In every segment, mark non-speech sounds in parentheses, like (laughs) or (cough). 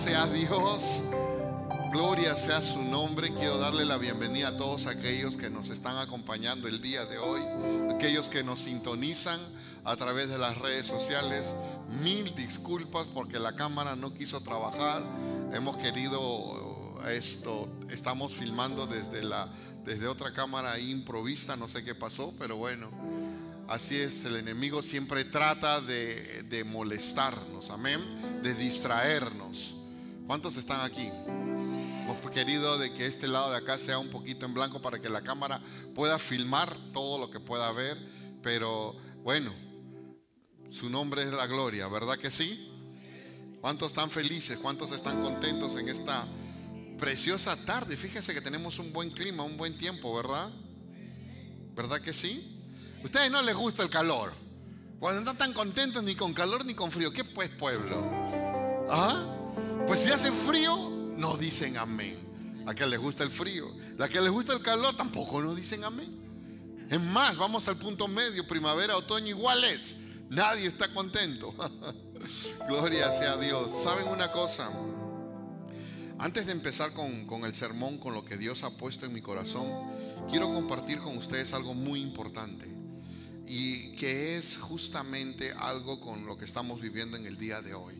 sea Dios. Gloria sea su nombre. Quiero darle la bienvenida a todos aquellos que nos están acompañando el día de hoy, aquellos que nos sintonizan a través de las redes sociales. Mil disculpas porque la cámara no quiso trabajar. Hemos querido esto, estamos filmando desde la desde otra cámara improvista, no sé qué pasó, pero bueno, así es, el enemigo siempre trata de, de molestarnos, amén, de distraernos. ¿Cuántos están aquí? Querido de que este lado de acá sea un poquito en blanco para que la cámara pueda filmar todo lo que pueda ver, pero bueno, su nombre es la gloria, ¿verdad que sí? ¿Cuántos están felices? ¿Cuántos están contentos en esta preciosa tarde? Fíjense que tenemos un buen clima, un buen tiempo, ¿verdad? ¿Verdad que sí? ustedes no les gusta el calor. Cuando están tan contentos ni con calor ni con frío. ¿Qué pues pueblo? ¿Ah? Pues si hace frío, no dicen amén. A que les gusta el frío. A que les gusta el calor, tampoco no dicen amén. Es más, vamos al punto medio, primavera, otoño iguales. Nadie está contento. (laughs) Gloria sea Dios. ¿Saben una cosa? Antes de empezar con, con, el sermón, con lo que Dios ha puesto en mi corazón, quiero compartir con ustedes algo muy importante y que es justamente algo con lo que estamos viviendo en el día de hoy.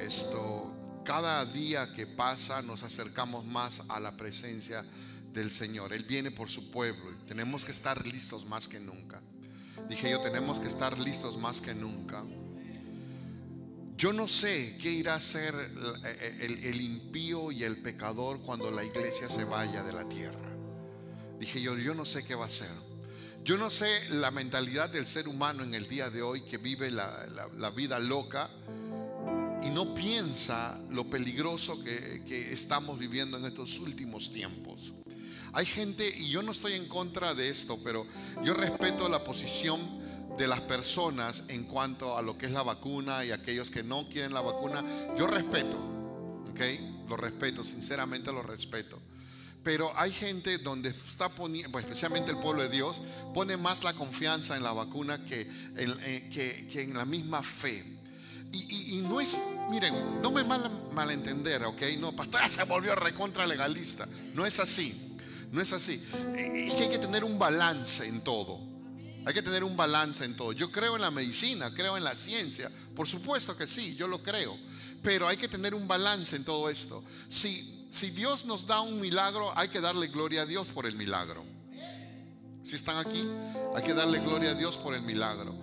Esto, cada día que pasa nos acercamos más a la presencia del Señor. Él viene por su pueblo y tenemos que estar listos más que nunca. Dije yo, tenemos que estar listos más que nunca. Yo no sé qué irá a hacer el, impío y el pecador cuando la iglesia se vaya de la tierra. Dije yo, yo no sé qué va a hacer. Yo no sé la mentalidad del ser humano en el día de hoy que vive la, la vida loca y no piensa lo peligroso que, estamos viviendo en estos últimos tiempos. Hay gente, y yo no estoy en contra de esto, pero yo respeto la posición de las personas en cuanto a lo que es la vacuna y aquellos que no quieren la vacuna, yo respeto, ¿ok? Lo respeto, sinceramente lo respeto. Pero hay gente donde está poniendo, pues especialmente el pueblo de Dios, pone más la confianza en la vacuna que en, eh, que, que en la misma fe. Y, no es, miren, no me mal, malentender, ¿ok? No, pastor se volvió recontra legalista. No es así, no es así. Es que hay que tener un balance en todo. Hay que tener un balance en todo. Yo creo en la medicina, creo en la ciencia. Por supuesto que sí, yo lo creo. Pero hay que tener un balance en todo esto. Si, si Dios nos da un milagro, hay que darle gloria a Dios por el milagro. Si están aquí, hay que darle gloria a Dios por el milagro.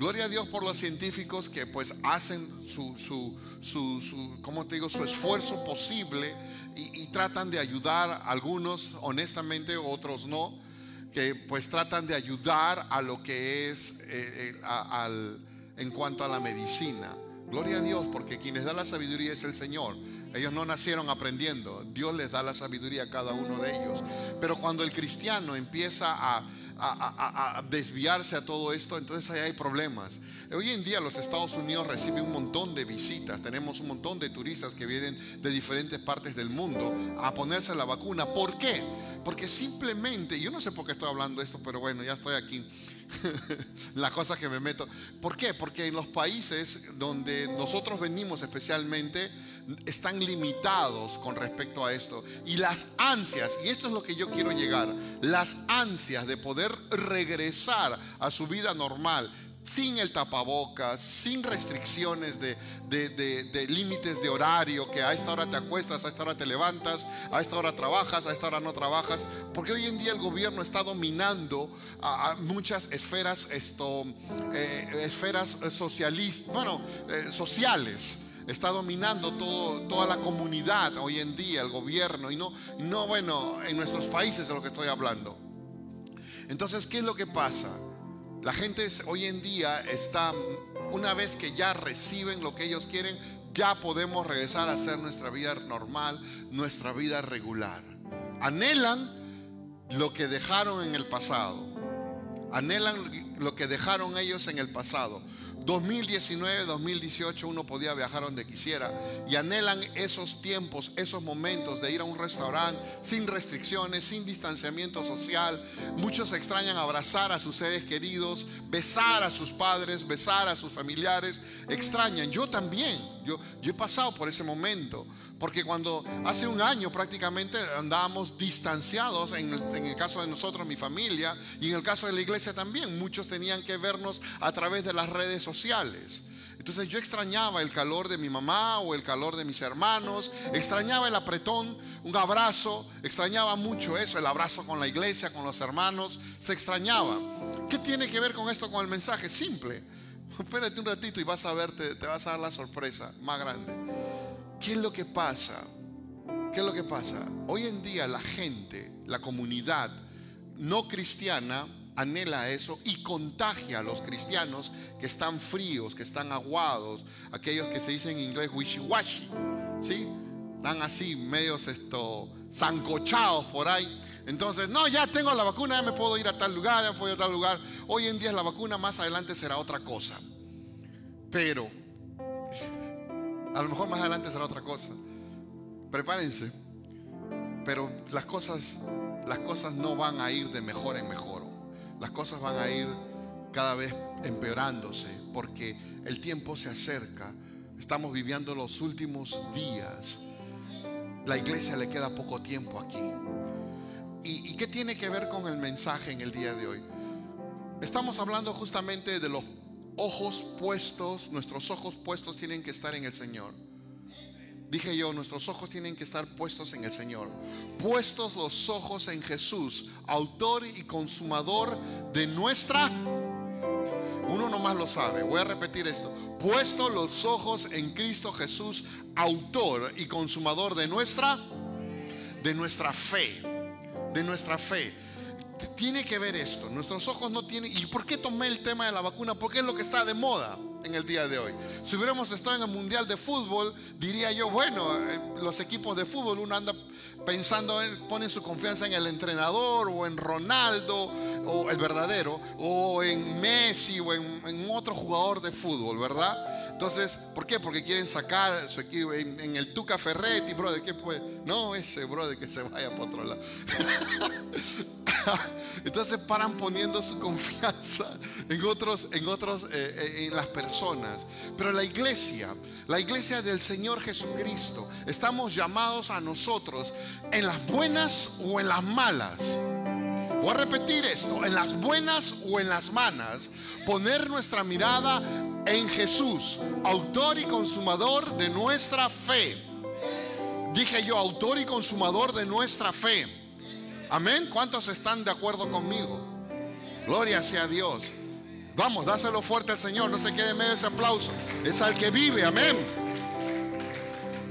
Gloria a Dios por los científicos que pues hacen su, su, su, su ¿cómo te digo? su esfuerzo posible y, tratan de ayudar algunos honestamente, otros no que pues tratan de ayudar a lo que es eh, eh, al, en cuanto a la medicina. Gloria a Dios, porque quien les da la sabiduría es el Señor. Ellos no nacieron aprendiendo, Dios les da la sabiduría a cada uno de ellos. Pero cuando el cristiano empieza a, a, desviarse a todo esto, entonces ahí hay problemas. Hoy en día los Estados Unidos reciben un montón de visitas, tenemos un montón de turistas que vienen de diferentes partes del mundo a ponerse la vacuna. ¿Por qué? Porque simplemente, yo no sé por qué estoy hablando esto, pero bueno, ya estoy aquí. (laughs) la cosa que me meto. ¿Por qué? Porque en los países donde nosotros venimos especialmente están limitados con respecto a esto. Y las ansias, y esto es lo que yo quiero llegar, las ansias de poder regresar a su vida normal, sin el tapabocas, sin restricciones de, de, de, límites de horario, que a esta hora te acuestas, a esta hora te levantas, a esta hora trabajas, a esta hora no trabajas, porque hoy en día el gobierno está dominando a, a muchas esferas, esto, eh, esferas socialistas, bueno, eh, sociales está dominando todo, toda la comunidad hoy en día, el gobierno, y no, no, bueno, en nuestros países de lo que estoy hablando. Entonces, ¿qué es lo que pasa? La gente hoy en día está, una vez que ya reciben lo que ellos quieren, ya podemos regresar a hacer nuestra vida normal, nuestra vida regular. Anhelan lo que dejaron en el pasado. Anhelan lo que dejaron ellos en el pasado. 2019, 2018 uno podía viajar donde quisiera y anhelan esos tiempos, esos momentos de ir a un restaurante sin restricciones, sin distanciamiento social. Muchos extrañan abrazar a sus seres queridos, besar a sus padres, besar a sus familiares. Extrañan, yo también. Yo, yo he pasado por ese momento. Porque cuando hace un año prácticamente andábamos distanciados, en el, caso de nosotros, mi familia, y en el caso de la iglesia también, muchos tenían que vernos a través de las redes sociales. Entonces yo extrañaba el calor de mi mamá o el calor de mis hermanos, extrañaba el apretón, un abrazo, extrañaba mucho eso, el abrazo con la iglesia, con los hermanos, se extrañaba. ¿Qué tiene que ver con esto, con el mensaje? Simple. (laughs) Espérate un ratito y vas a ver, te, te vas a dar la sorpresa más grande. ¿Qué es lo que pasa? ¿Qué es lo que pasa? Hoy en día la gente, la comunidad no cristiana, anhela eso y contagia a los cristianos que están fríos, que están aguados, aquellos que se dicen en inglés wishy-washy, ¿sí? Están así, medios esto, zancochados por ahí. Entonces, no, ya tengo la vacuna, ya me puedo ir a tal lugar, ya puedo ir a tal lugar. Hoy en día la vacuna, más adelante será otra cosa. Pero, a lo mejor más adelante será otra cosa. Prepárense. Pero las cosas, las cosas no van a ir de mejor en mejor las cosas van a ir cada vez empeorándose porque el tiempo se acerca. Estamos viviendo los últimos días. La iglesia le queda poco tiempo aquí. ¿Y, ¿Y, qué tiene que ver con el mensaje en el día de hoy? Estamos hablando justamente de los ojos puestos, nuestros ojos puestos tienen que estar en el Señor. Dije yo, nuestros ojos tienen que estar puestos en el Señor. Puestos los ojos en Jesús, autor y consumador de nuestra... Uno nomás lo sabe, voy a repetir esto. Puestos los ojos en Cristo Jesús, autor y consumador de nuestra... De nuestra fe. De nuestra fe tiene que ver esto. Nuestros ojos no tienen. ¿Y por qué tomé el tema de la vacuna? Porque es lo que está de moda en el día de hoy. Si hubiéramos estado en el Mundial de Fútbol, diría yo, bueno, eh, los equipos de fútbol, uno anda pensando, en, ponen su confianza en el entrenador o en Ronaldo, o el verdadero, o en Messi o en, en otro jugador de fútbol, ¿verdad? Entonces, ¿por qué? Porque quieren sacar su equipo en, el Tuca Ferretti, brother, ¿qué puede? No, ese brother que se vaya por otro lado. (laughs) Entonces paran poniendo su confianza en otros, en otros, eh, en las personas. Pero la iglesia, la iglesia del Señor Jesucristo, estamos llamados a nosotros en las buenas o en las malas. Voy a repetir esto, en las buenas o en las malas, poner nuestra mirada en Jesús, autor y consumador de nuestra fe. Dije yo, autor y consumador de nuestra fe. Amén. ¿Cuántos están de acuerdo conmigo? Gloria sea a Dios. Vamos, dáselo fuerte al Señor. No se quede en medio de ese aplauso. Es al que vive. Amén.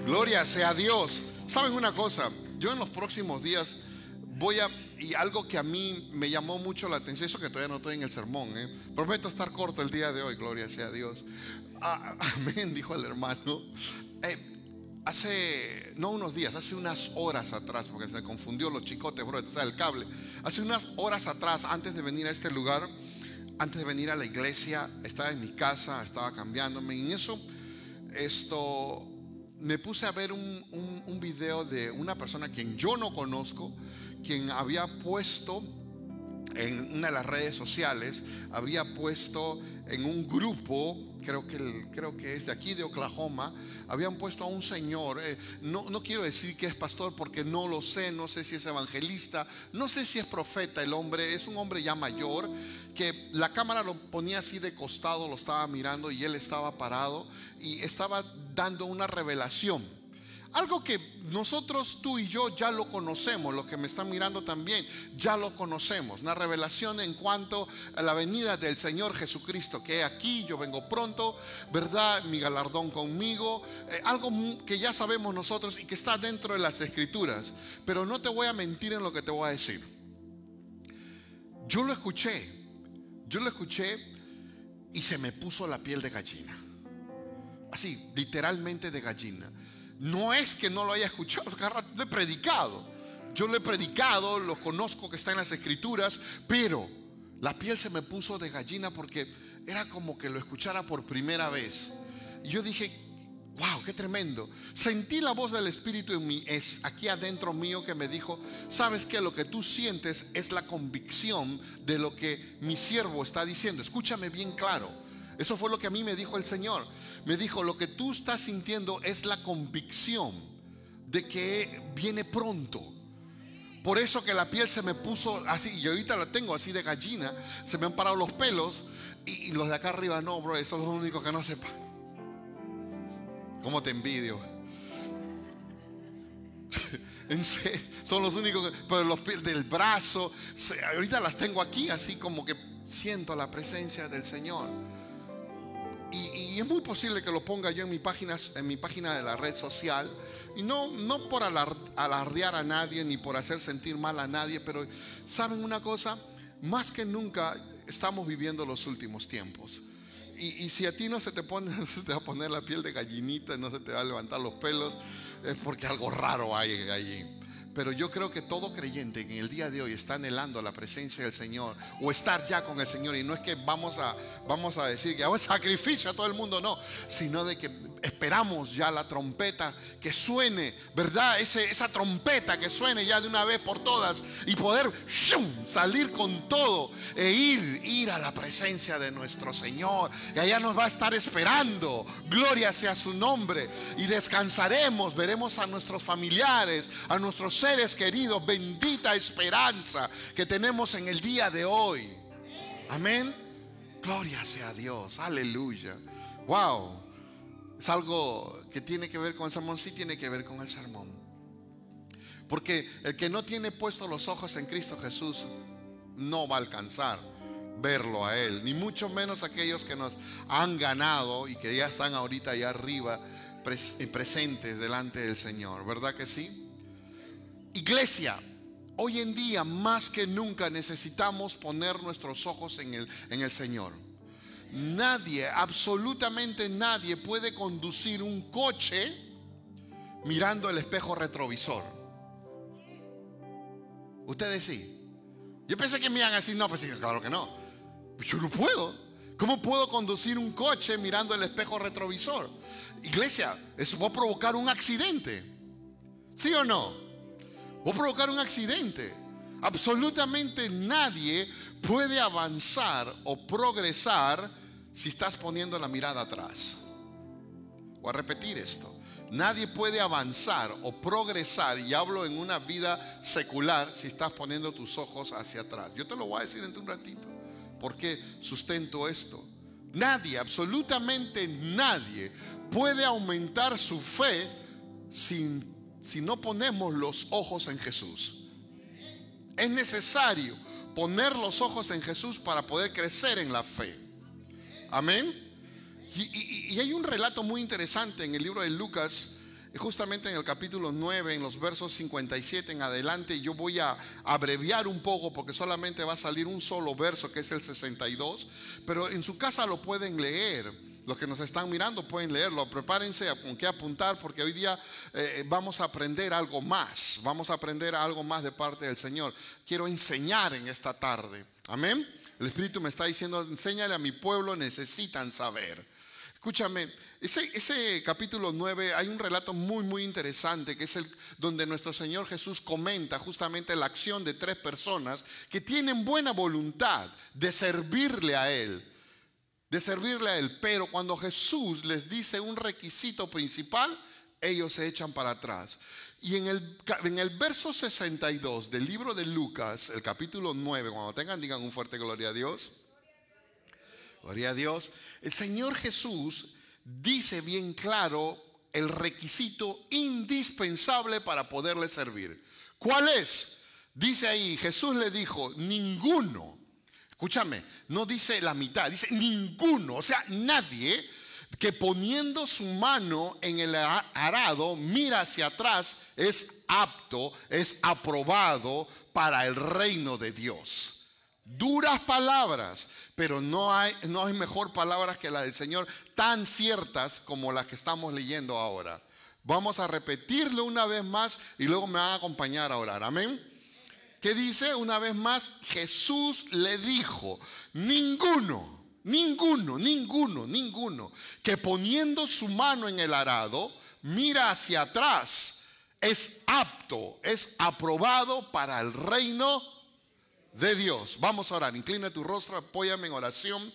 Gloria sea a Dios. ¿Saben una cosa? Yo en los próximos días voy a... Y algo que a mí me llamó mucho la atención, eso que todavía no estoy en el sermón, ¿eh? prometo estar corto el día de hoy, gloria sea a Dios. Ah, (laughs) amén, dijo el hermano. Eh, hace, no unos días, hace unas horas atrás, porque me confundió los chicotes, bro, el cable. Hace unas horas atrás, antes de venir a este lugar, antes de venir a la iglesia, estaba en mi casa, estaba cambiándome. Y en eso, esto, me puse a ver un, un, un video de una persona quien yo no conozco, quien había puesto en una de las redes sociales, había puesto en un grupo, creo que, creo que es de aquí de Oklahoma, habían puesto a un señor, eh, no, no quiero decir que es pastor porque no lo sé, no sé si es evangelista, no sé si es profeta el hombre, es un hombre ya mayor, que la cámara lo ponía así de costado, lo estaba mirando y él estaba parado y estaba dando una revelación algo que nosotros, tú y yo, ya lo conocemos, los que me están mirando también, ya lo conocemos. Una revelación en cuanto a la venida del Señor Jesucristo, que aquí, yo vengo pronto, ¿verdad? Mi galardón conmigo. Eh, algo que ya sabemos nosotros y que está dentro de las escrituras. Pero no te voy a mentir en lo que te voy a decir. Yo lo escuché, yo lo escuché y se me puso la piel de gallina. Así, literalmente de gallina. No es que no lo haya escuchado, lo he predicado. Yo lo he predicado, lo conozco que está en las escrituras, pero la piel se me puso de gallina porque era como que lo escuchara por primera vez. Y yo dije, wow, qué tremendo. Sentí la voz del Espíritu en mí, es aquí adentro mío que me dijo, sabes que lo que tú sientes es la convicción de lo que mi siervo está diciendo. Escúchame bien claro. Eso fue lo que a mí me dijo el Señor. Me dijo, lo que tú estás sintiendo es la convicción de que viene pronto. Por eso que la piel se me puso así, y ahorita la tengo así de gallina, se me han parado los pelos, y, los de acá arriba no, bro, eso es lo único que no sepa. ¿Cómo te envidio? (laughs) son los únicos, pero los pies del brazo, ahorita las tengo aquí, así como que siento la presencia del Señor. Y, es muy posible que lo ponga yo en mi página, en mi página de la red social. Y no, no por alardear a nadie ni por hacer sentir mal a nadie, pero ¿saben una cosa? Más que nunca estamos viviendo los últimos tiempos. Y, si a ti no se te pone, (laughs) se te va a poner la piel de gallinita, no se te va a levantar los pelos, es porque algo raro hay allí. Pero yo creo que todo creyente en el día de hoy está anhelando la presencia del Señor o estar ya con el Señor. Y no es que vamos a, vamos a decir que hago (laughs) sacrificio a todo el mundo, no, sino de que esperamos ya la trompeta que suene, ¿verdad? Ese, esa trompeta que suene ya de una vez por todas y poder salir con todo e ir, ir a la presencia de nuestro Señor. Y allá nos va a estar esperando. Gloria sea su nombre. Y descansaremos, veremos a nuestros familiares, a nuestros seres queridos. Bendita esperanza que tenemos en el día de hoy. Amén. Gloria sea a Dios. Aleluya. Wow. Es algo que tiene que ver con el sermón, sí tiene que ver con el sermón. Porque el que no tiene puesto los ojos en Cristo Jesús no va a alcanzar verlo a Él, ni mucho menos aquellos que nos han ganado y que ya están ahorita allá arriba presentes delante del Señor, ¿verdad que sí? Iglesia, hoy en día más que nunca necesitamos poner nuestros ojos en el, en el Señor. Nadie, absolutamente nadie puede conducir un coche mirando el espejo retrovisor. Ustedes sí. Yo pensé que me iban a decir, no, pues claro que no. Yo no puedo. ¿Cómo puedo conducir un coche mirando el espejo retrovisor? Iglesia, eso va a provocar un accidente. ¿Sí o no? A provocar un accidente. Absolutamente nadie puede avanzar o progresar si estás poniendo la mirada atrás. Voy a repetir esto. Nadie puede avanzar o progresar, y hablo en una vida secular, si estás poniendo tus ojos hacia atrás. Yo te lo voy a decir en un ratito. ¿Por qué sustento esto? Nadie, absolutamente nadie, puede aumentar su fe sin, si no ponemos los ojos en Jesús. Es necesario poner los ojos en Jesús para poder crecer en la fe. Amén. Y, hay un relato muy interesante en el libro de Lucas, justamente en el capítulo 9, en los versos 57 en adelante. Yo voy a abreviar un poco porque solamente va a salir un solo verso, que es el 62, pero en su casa lo pueden leer los que nos están mirando pueden leerlo. Prepárense con qué apuntar porque hoy día eh, vamos a aprender algo más. Vamos a aprender algo más de parte del Señor. Quiero enseñar en esta tarde. Amén. El Espíritu me está diciendo, enséñale a mi pueblo, necesitan saber. Escúchame, ese, ese, capítulo 9 hay un relato muy, muy interesante que es el donde nuestro Señor Jesús comenta justamente la acción de tres personas que tienen buena voluntad de servirle a Él de servirle a Él. Pero cuando Jesús les dice un requisito principal, ellos se echan para atrás. Y en el, en el verso 62 del libro de Lucas, el capítulo 9, cuando tengan, digan un fuerte gloria a Dios. Gloria a Dios. El Señor Jesús dice bien claro el requisito indispensable para poderle servir. ¿Cuál es? Dice ahí, Jesús le dijo, ninguno Escúchame, no dice la mitad, dice ninguno, o sea, nadie que poniendo su mano en el arado mira hacia atrás es apto, es aprobado para el reino de Dios. Duras palabras, pero no hay, no hay mejor palabras que las del Señor, tan ciertas como las que estamos leyendo ahora. Vamos a repetirlo una vez más y luego me van a acompañar a orar. Amén. ¿Qué dice? Una vez más, Jesús le dijo, ninguno, ninguno, ninguno, ninguno, que poniendo su mano en el arado, mira hacia atrás, es apto, es aprobado para el reino de Dios. Vamos a orar, inclina tu rostro, apóyame en oración.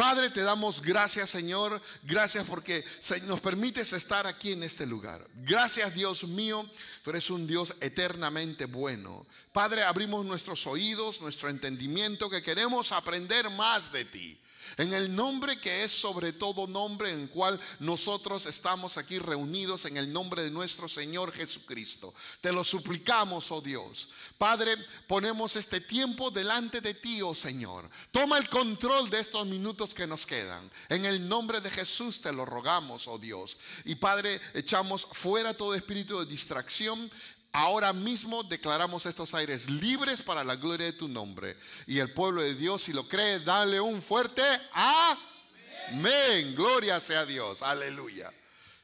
Padre, te damos gracias, Señor. Gracias porque nos permites estar aquí en este lugar. Gracias, Dios mío. Tú eres un Dios eternamente bueno. Padre, abrimos nuestros oídos, nuestro entendimiento, que queremos aprender más de ti en el nombre que es sobre todo nombre en cual nosotros estamos aquí reunidos en el nombre de nuestro Señor Jesucristo. Te lo suplicamos, oh Dios. Padre, ponemos este tiempo delante de ti, oh Señor. Toma el control de estos minutos que nos quedan. En el nombre de Jesús te lo rogamos, oh Dios. Y Padre, echamos fuera todo espíritu de distracción Ahora mismo declaramos estos aires libres para la gloria de tu nombre. Y el pueblo de Dios, si lo cree, dale un fuerte amén. Gloria sea Dios. Aleluya.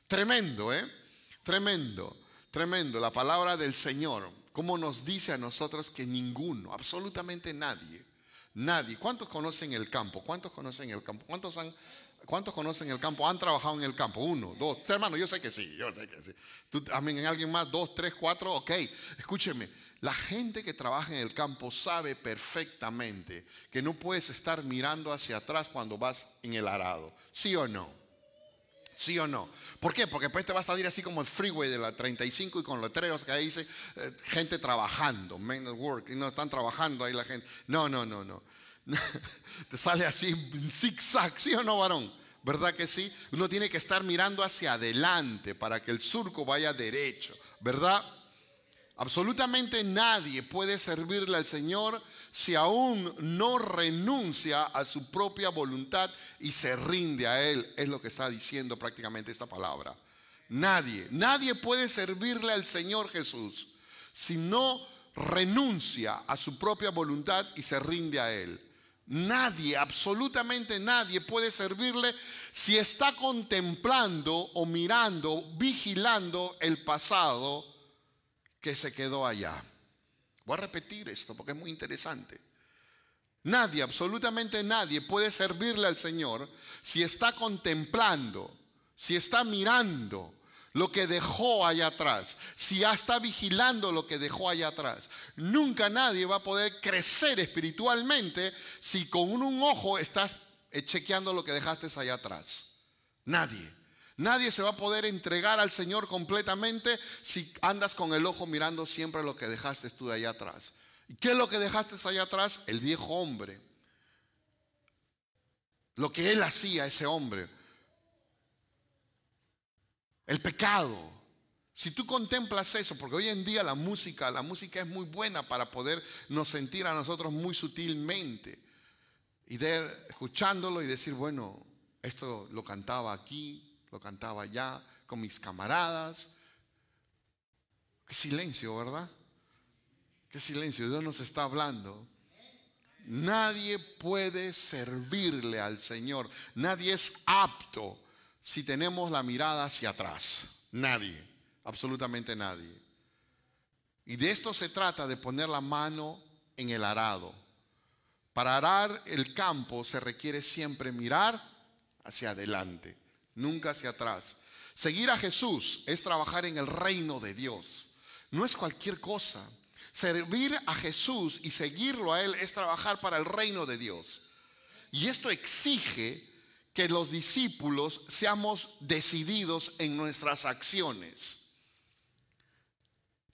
Tremendo, ¿eh? Tremendo, tremendo. La palabra del Señor, como nos dice a nosotros que ninguno, absolutamente nadie, nadie. ¿Cuántos conocen el campo? ¿Cuántos conocen el campo? ¿Cuántos han ¿Cuántos conocen el campo? ¿Han trabajado en el campo? Uno, dos, tres hermanos, yo sé que sí, yo sé que sí. ¿Tú, ¿En alguien más? Dos, tres, cuatro, ok. Escúcheme, la gente que trabaja en el campo sabe perfectamente que no puedes estar mirando hacia atrás cuando vas en el arado. ¿Sí o no? ¿Sí o no? ¿Por qué? Porque después te vas a salir así como el freeway de la 35 y con letreros que ahí dice eh, gente trabajando, men at work, y no están trabajando ahí la gente. No, no, no, no. (laughs) Te sale así zigzag, ¿sí o no, varón? ¿Verdad que sí? Uno tiene que estar mirando hacia adelante para que el surco vaya derecho, ¿verdad? Absolutamente nadie puede servirle al Señor si aún no renuncia a su propia voluntad y se rinde a Él. Es lo que está diciendo prácticamente esta palabra. Nadie, nadie puede servirle al Señor Jesús si no renuncia a su propia voluntad y se rinde a Él. Nadie, absolutamente nadie puede servirle si está contemplando o mirando, vigilando el pasado que se quedó allá. Voy a repetir esto porque es muy interesante. Nadie, absolutamente nadie puede servirle al Señor si está contemplando, si está mirando, lo que dejó allá atrás, si ya está vigilando lo que dejó allá atrás. Nunca nadie va a poder crecer espiritualmente si con un ojo estás eh, chequeando lo que dejaste allá atrás. Nadie. Nadie se va a poder entregar al Señor completamente si andas con el ojo mirando siempre lo que dejaste tú de allá atrás. ¿Y qué es lo que dejaste allá atrás? El viejo hombre. Lo que él hacía, ese hombre. El pecado. Si tú contemplas eso, porque hoy en día la música, la música es muy buena para podernos sentir a nosotros muy sutilmente. Y escuchándolo y decir, bueno, esto lo cantaba aquí, lo cantaba allá, con mis camaradas. Qué silencio, ¿verdad? Qué silencio, Dios nos está hablando. Nadie puede servirle al Señor, nadie es apto si tenemos la mirada hacia atrás? Nadie, absolutamente nadie. Y de esto se trata, de poner la mano en el arado. Para arar el campo se requiere siempre mirar hacia adelante, nunca hacia atrás. Seguir a Jesús es trabajar en el reino de Dios. No es cualquier cosa. Servir a Jesús y seguirlo a Él es trabajar para el reino de Dios. Y esto exige que los discípulos seamos decididos en nuestras acciones.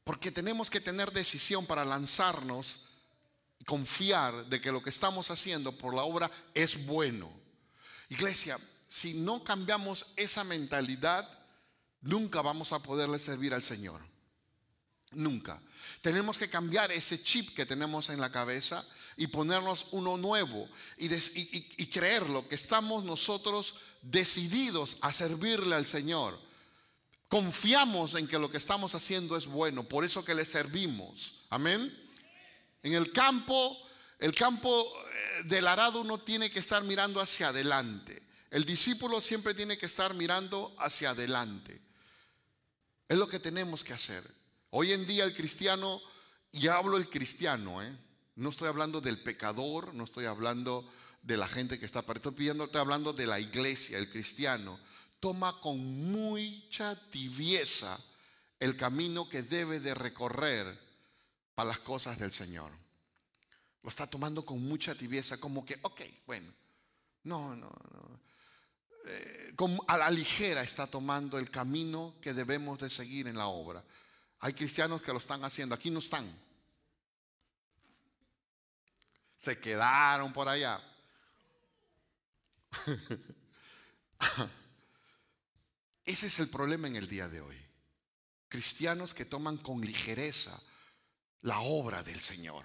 Porque tenemos que tener decisión para lanzarnos y confiar de que lo que estamos haciendo por la obra es bueno. Iglesia, si no cambiamos esa mentalidad, nunca vamos a poderle servir al Señor. Nunca. Tenemos que cambiar ese chip que tenemos en la cabeza y ponernos uno nuevo y, creerlo, que estamos nosotros decididos a servirle al Señor. Confiamos en que lo que estamos haciendo es bueno, por eso que le servimos. Amén. En el campo, el campo eh, del arado uno tiene que estar mirando hacia adelante. El discípulo siempre tiene que estar mirando hacia adelante. Es lo que tenemos que hacer. Hoy en día el cristiano, y hablo el cristiano, ¿eh? no estoy hablando del pecador, no estoy hablando de la gente que está estoy pidiendo, estoy hablando de la iglesia, el cristiano, toma con mucha tibieza el camino que debe de recorrer para las cosas del Señor. Lo está tomando con mucha tibieza, como que, ok, bueno, No, no, no. Eh, a la ligera está tomando el camino que debemos de seguir en la obra. Hay cristianos que lo están haciendo, aquí no están. Se quedaron por allá. (laughs) Ese es el problema en el día de hoy. Cristianos que toman con ligereza la obra del Señor.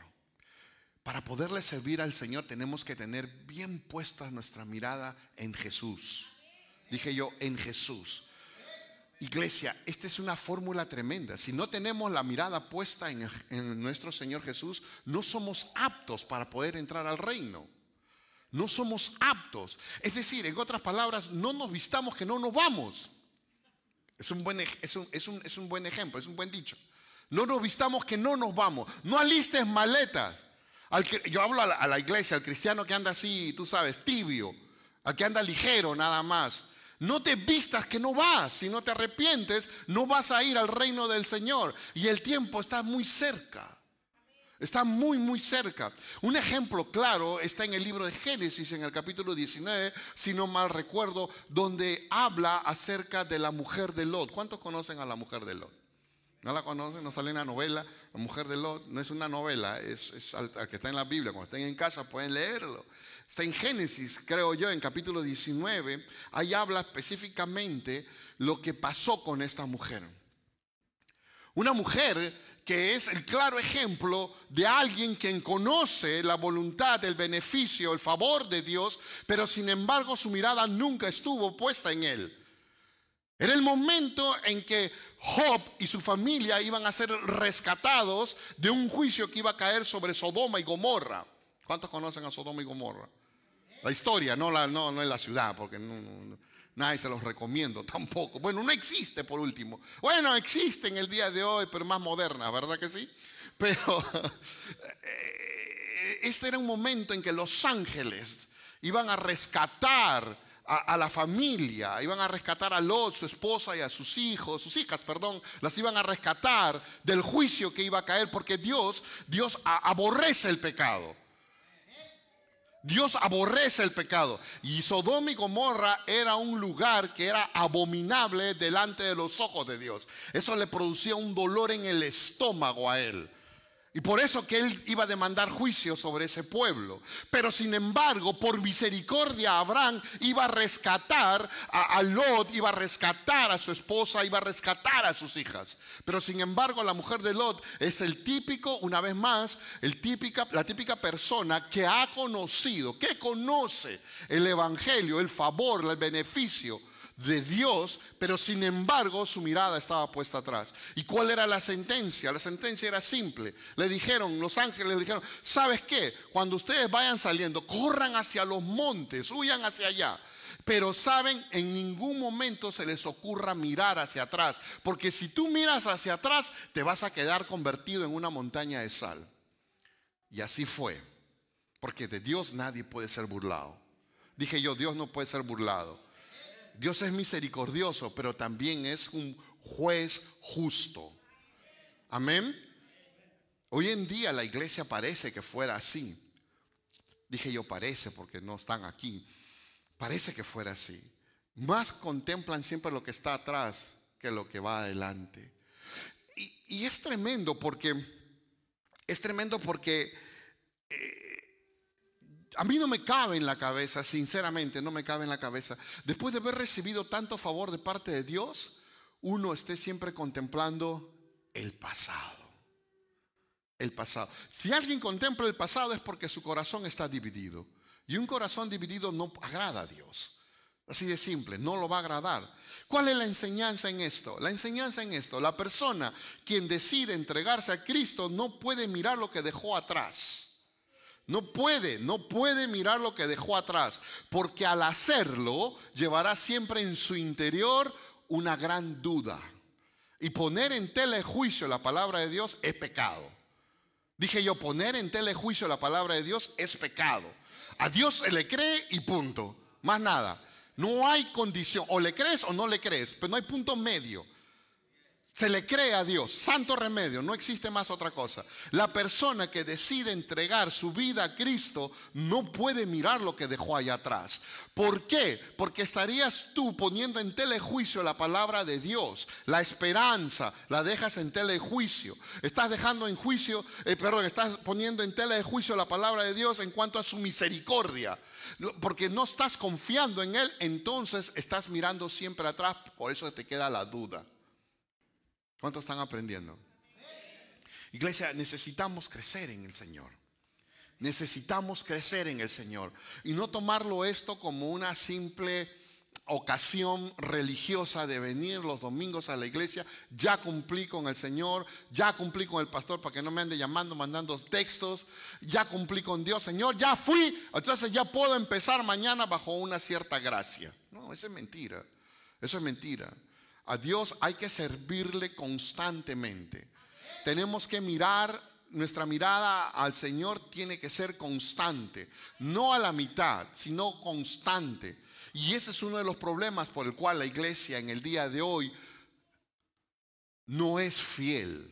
Para poderle servir al Señor tenemos que tener bien puesta nuestra mirada en Jesús. Dije yo, en Jesús. Iglesia, esta es una fórmula tremenda. Si no tenemos la mirada puesta en, en, nuestro Señor Jesús, no somos aptos para poder entrar al reino. No somos aptos. Es decir, en otras palabras, no nos vistamos que no nos vamos. Es un buen, es un, es un, es un buen ejemplo, es un buen dicho. No nos vistamos que no nos vamos. No alistes maletas. yo hablo a la, iglesia, al cristiano que anda así, tú sabes, tibio, al que anda ligero nada más. No te vistas que no vas. Si no te arrepientes, no vas a ir al reino del Señor. Y el tiempo está muy cerca. Está muy, muy cerca. Un ejemplo claro está en el libro de Génesis, en el capítulo 19, si no mal recuerdo, donde habla acerca de la mujer de Lot. ¿Cuántos conocen a la mujer de Lot? ¿No la conocen? ¿No sale en la novela? La mujer de Lot no es una novela, es, es que está en la Biblia. Cuando estén en casa pueden leerlo. Está en Génesis, creo yo, en capítulo 19. Ahí habla específicamente lo que pasó con esta mujer. Una mujer que es el claro ejemplo de alguien quien conoce la voluntad, el beneficio, el favor de Dios, pero sin embargo su mirada nunca estuvo puesta en él. Era el momento en que Job y su familia iban a ser rescatados de un juicio que iba a caer sobre Sodoma y Gomorra. ¿Cuántos conocen a Sodoma y Gomorra? La historia, no, la, no, no es la ciudad, porque no, Nadie se los recomiendo (laughs) tampoco. Bueno, no existe por último. Bueno, existe en el día de hoy, pero más moderna, ¿verdad que sí? (laughs) Pero eh, este era un momento en que los ángeles iban a rescatar a, la familia, iban a rescatar a Lot, su esposa y a sus hijos, sus hijas, perdón, las iban a rescatar del juicio que iba a caer, porque Dios, Dios aborrece el pecado. Dios aborrece el pecado. Y Sodoma y Gomorra era un lugar que era abominable delante de los ojos de Dios. Eso le producía un dolor en el estómago a él. Y por eso que él iba a demandar juicio sobre ese pueblo. Pero sin embargo, por misericordia, Abraham iba a rescatar a, Lot, iba a rescatar a su esposa, iba a rescatar a sus hijas. Pero sin embargo, la mujer de Lot es el típico, una vez más, el típica, la típica persona que ha conocido, que conoce el evangelio, el favor, el beneficio de Dios, pero sin embargo su mirada estaba puesta atrás. ¿Y cuál era la sentencia? La sentencia era simple. Le dijeron, los ángeles le dijeron, ¿sabes qué? Cuando ustedes vayan saliendo, corran hacia los montes, huyan hacia allá. Pero saben, en ningún momento se les ocurra mirar hacia atrás, porque si tú miras hacia atrás, te vas a quedar convertido en una montaña de sal. Y así fue, porque de Dios nadie puede ser burlado. Dije yo, Dios no puede ser burlado. Dios es misericordioso, pero también es un juez justo. Amén. Hoy en día la iglesia parece que fuera así. Dije yo parece porque no están aquí. Parece que fuera así. Más contemplan siempre lo que está atrás que lo que va adelante. Y, es tremendo porque, es tremendo porque eh, a mí no me cabe en la cabeza, sinceramente, no me cabe en la cabeza. Después de haber recibido tanto favor de parte de Dios, uno esté siempre contemplando el pasado. El pasado. Si alguien contempla el pasado es porque su corazón está dividido. Y un corazón dividido no agrada a Dios. Así de simple, no lo va a agradar. ¿Cuál es la enseñanza en esto? La enseñanza en esto, la persona quien decide entregarse a Cristo no puede mirar lo que dejó atrás. No puede, no puede mirar lo que dejó atrás, porque al hacerlo llevará siempre en su interior una gran duda. Y poner en telejuicio la palabra de Dios es pecado. Dije yo, poner en telejuicio la palabra de Dios es pecado. A Dios se le cree y punto. Más nada. No hay condición. O le crees o no le crees. Pero no hay punto medio. Se le cree a Dios, santo remedio, no existe más otra cosa. La persona que decide entregar su vida a Cristo no puede mirar lo que dejó allá atrás. ¿Por qué? Porque estarías tú poniendo en telejuicio la palabra de Dios, la esperanza, la dejas en telejuicio. Estás dejando en juicio, eh, perdón, estás poniendo en telejuicio la palabra de Dios en cuanto a su misericordia. Porque no estás confiando en Él, entonces estás mirando siempre atrás, por eso te queda la duda. ¿Cuántos están aprendiendo? Iglesia, necesitamos crecer en el Señor. Necesitamos crecer en el Señor. Y no tomarlo esto como una simple ocasión religiosa de venir los domingos a la iglesia. Ya cumplí con el Señor, ya cumplí con el pastor para que no me ande llamando, mandando textos. Ya cumplí con Dios, Señor, ya fui. Entonces ya puedo empezar mañana bajo una cierta gracia. No, eso es mentira. Eso es mentira. A Dios hay que servirle constantemente. Tenemos que mirar, nuestra mirada al Señor tiene que ser constante, no a la mitad, sino constante. Y ese es uno de los problemas por el cual la iglesia en el día de hoy no es fiel.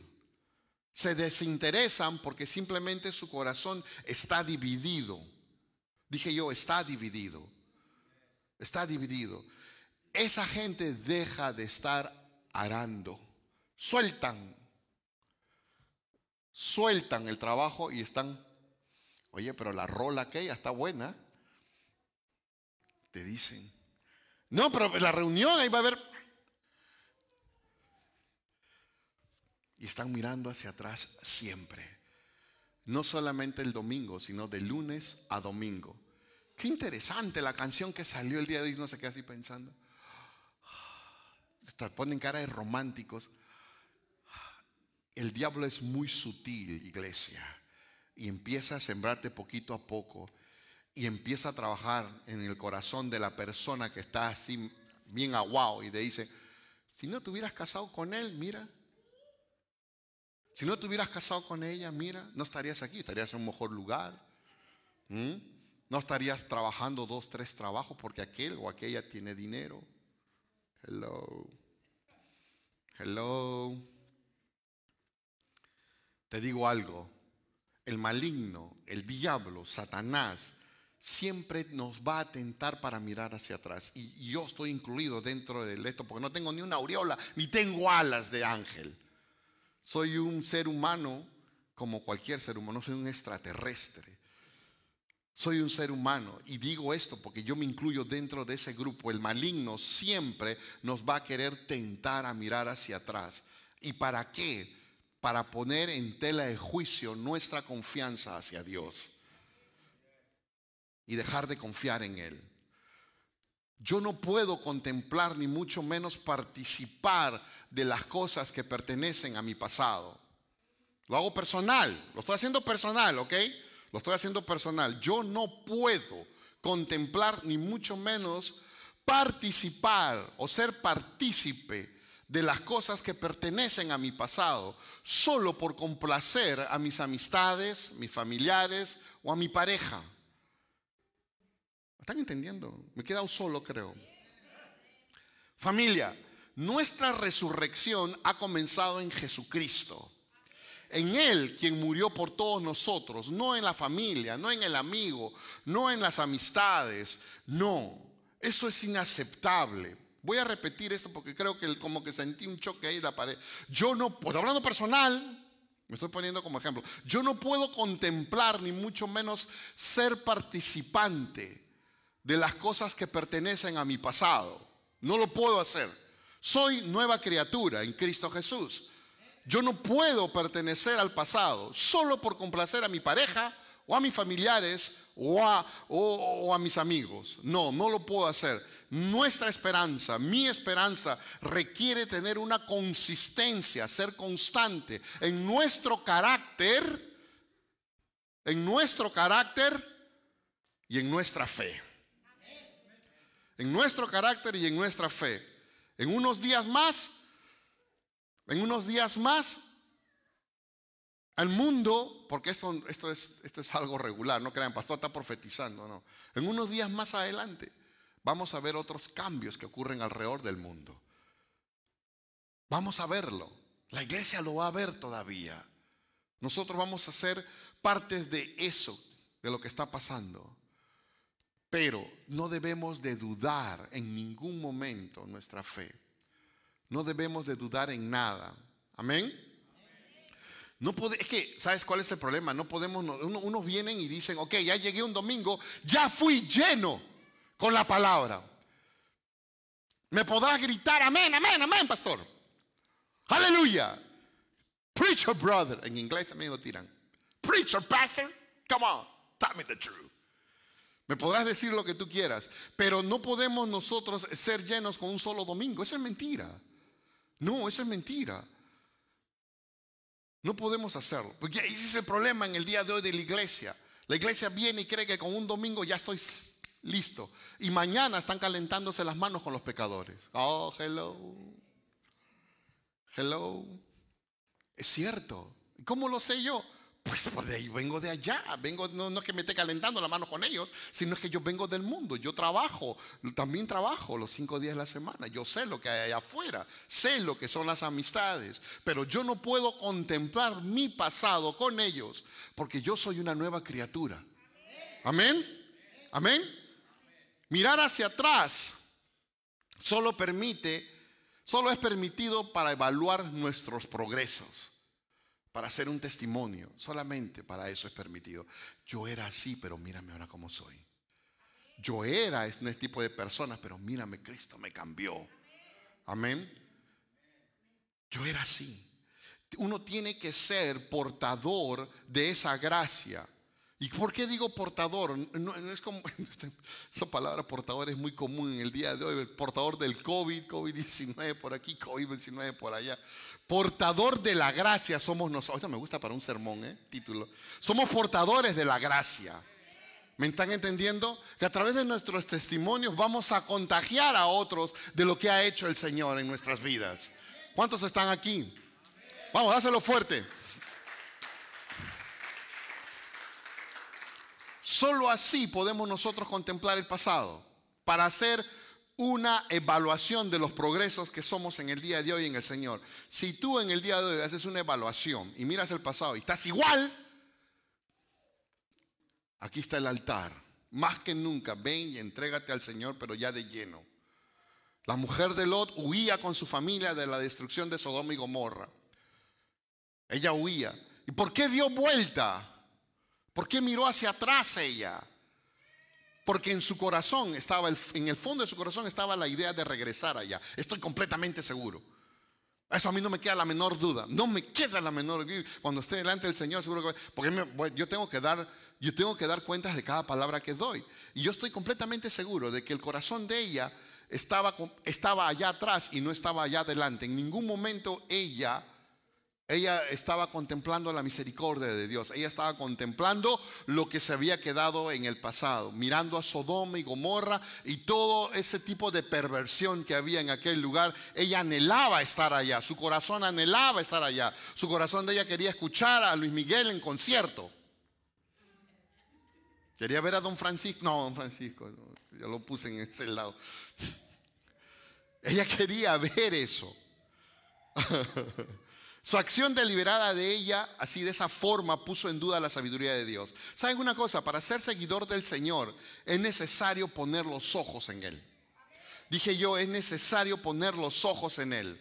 Se desinteresan porque simplemente su corazón está dividido. Dije yo, está dividido. Está dividido esa gente deja de estar arando. Sueltan. Sueltan el trabajo y están, oye, pero la rola aquella está buena. Te dicen. No, pero la reunión ahí va a haber... Y están mirando hacia atrás siempre. No solamente el domingo, sino de lunes a domingo. Qué interesante la canción que salió el día de hoy, no sé qué así pensando ponen cara de románticos. El diablo es muy sutil, iglesia, y empieza a sembrarte poquito a poco y empieza a trabajar en el corazón de la persona que está así bien aguado y te dice, si no te hubieras casado con él, mira, si no te hubieras casado con ella, mira, no estarías aquí, estarías en un mejor lugar. No estarías trabajando dos, tres trabajos porque aquel o aquella tiene dinero. Hello. Hello. Te digo algo. El maligno, el diablo, Satanás, siempre nos va a tentar para mirar hacia atrás. Y yo estoy incluido dentro de esto porque no tengo ni una aureola, ni tengo alas de ángel. Soy un ser humano como cualquier ser humano, soy un extraterrestre. Soy un ser humano y digo esto porque yo me incluyo dentro de ese grupo. El maligno siempre nos va a querer tentar a mirar hacia atrás. ¿Y para qué? Para poner en tela de juicio nuestra confianza hacia Dios y dejar de confiar en Él. Yo no puedo contemplar ni mucho menos participar de las cosas que pertenecen a mi pasado. Lo hago personal, lo estoy haciendo personal, ¿ok? Lo estoy haciendo personal, yo no puedo contemplar ni mucho menos participar o ser partícipe de las cosas que pertenecen a mi pasado, solo por complacer a mis amistades, mis familiares o a mi pareja. ¿Están entendiendo? Me he quedado solo, creo. Familia, nuestra resurrección ha comenzado en Jesucristo en Él quien murió por todos nosotros, no en la familia, no en el amigo, no en las amistades, no, eso es inaceptable. Voy a repetir esto porque creo que como que sentí un choque ahí en la pared. Yo no, pues hablando personal, me estoy poniendo como ejemplo, yo no puedo contemplar ni mucho menos ser participante de las cosas que pertenecen a mi pasado. No lo puedo hacer. Soy nueva criatura en Cristo Jesús. Yo no puedo pertenecer al pasado solo por complacer a mi pareja o a mis familiares o a, mis amigos. No, no lo puedo hacer. Nuestra esperanza, mi esperanza requiere tener una consistencia, ser constante en nuestro carácter, en nuestro carácter y en nuestra fe. En nuestro carácter y en nuestra fe. En unos días más en unos días más, al mundo, porque esto, esto, es, esto es algo regular, no crean, pastor está profetizando, no. En unos días más adelante vamos a ver otros cambios que ocurren alrededor del mundo. Vamos a verlo. La iglesia lo va a ver todavía. Nosotros vamos a ser partes de eso, de lo que está pasando. Pero no debemos de dudar en ningún momento nuestra fe. No debemos de dudar en nada. Amén. No puede, es que, ¿sabes cuál es el problema? No podemos, unos vienen y dicen, ok, ya llegué un domingo, ya fui lleno con la palabra. Me podrás gritar, amén, amén, amén, pastor. Aleluya. Preacher brother, en inglés también lo tiran. Preacher pastor, come on, tell me the truth. Me podrás decir lo que tú quieras, pero no podemos nosotros ser llenos con un solo domingo. Eso es mentira. No, eso es mentira. No podemos hacerlo. Porque ese es el problema en el día de hoy de la iglesia. La iglesia viene y cree que con un domingo ya estoy listo. Y mañana están calentándose las manos con los pecadores. Oh, hello. Hello. Es cierto. ¿Cómo lo sé yo? Pues de ahí vengo de allá, vengo, no, es que me esté calentando la mano con ellos, sino es que yo vengo del mundo, yo trabajo, también trabajo los cinco días de la semana, yo sé lo que hay allá afuera, sé lo que son las amistades, pero yo no puedo contemplar mi pasado con ellos, porque yo soy una nueva criatura. Amén, amén. Mirar hacia atrás solo permite, solo es permitido para evaluar nuestros progresos para hacer un testimonio. Solamente para eso es permitido. Yo era así, pero mírame ahora cómo soy. Yo era este tipo de personas, pero mírame, Cristo me cambió. Amén. Yo era así. Uno tiene que ser portador de esa gracia. ¿Y por qué digo portador? No, es como, (laughs) esa palabra portador es muy común en el día de hoy. El portador del COVID, COVID-19 por aquí, COVID-19 por allá. Portador de la gracia somos nosotros. Esto me gusta para un sermón, ¿eh? Título. Somos portadores de la gracia. ¿Me están entendiendo? Que a través de nuestros testimonios vamos a contagiar a otros de lo que ha hecho el Señor en nuestras vidas. ¿Cuántos están aquí? Vamos, dáselo fuerte. Solo así podemos nosotros contemplar el pasado para hacer una evaluación de los progresos que somos en el día de hoy en el Señor. Si tú en el día de hoy haces una evaluación y miras el pasado y estás igual, aquí está el altar. Más que nunca, ven y entrégate al Señor, pero ya de lleno. La mujer de Lot huía con su familia de la destrucción de Sodoma y Gomorra. Ella huía. ¿Y por qué dio vuelta? ¿Por qué miró hacia atrás ella? Porque en su corazón estaba, en el fondo de su corazón estaba la idea de regresar allá. Estoy completamente seguro. Eso a mí no me queda la menor duda. No me queda la menor duda. Cuando esté delante del Señor, seguro que. Porque yo, tengo que dar, yo tengo que dar cuentas de cada palabra que doy. Y yo estoy completamente seguro de que el corazón de ella estaba, estaba allá atrás y no estaba allá adelante. En ningún momento ella ella estaba contemplando la misericordia de Dios. Ella estaba contemplando lo que se había quedado en el pasado, mirando a Sodoma y Gomorra y todo ese tipo de perversión que había en aquel lugar. Ella anhelaba estar allá, su corazón anhelaba estar allá. Su corazón de ella quería escuchar a Luis Miguel en concierto. Quería ver a don Francisco. No, don Francisco, yo lo puse en ese lado. (laughs) Ella quería ver eso. (laughs) Su acción deliberada de ella, así de esa forma, puso en duda la sabiduría de Dios. ¿Saben una cosa? Para ser seguidor del Señor es necesario poner los ojos en Él. Dije yo, es necesario poner los ojos en Él.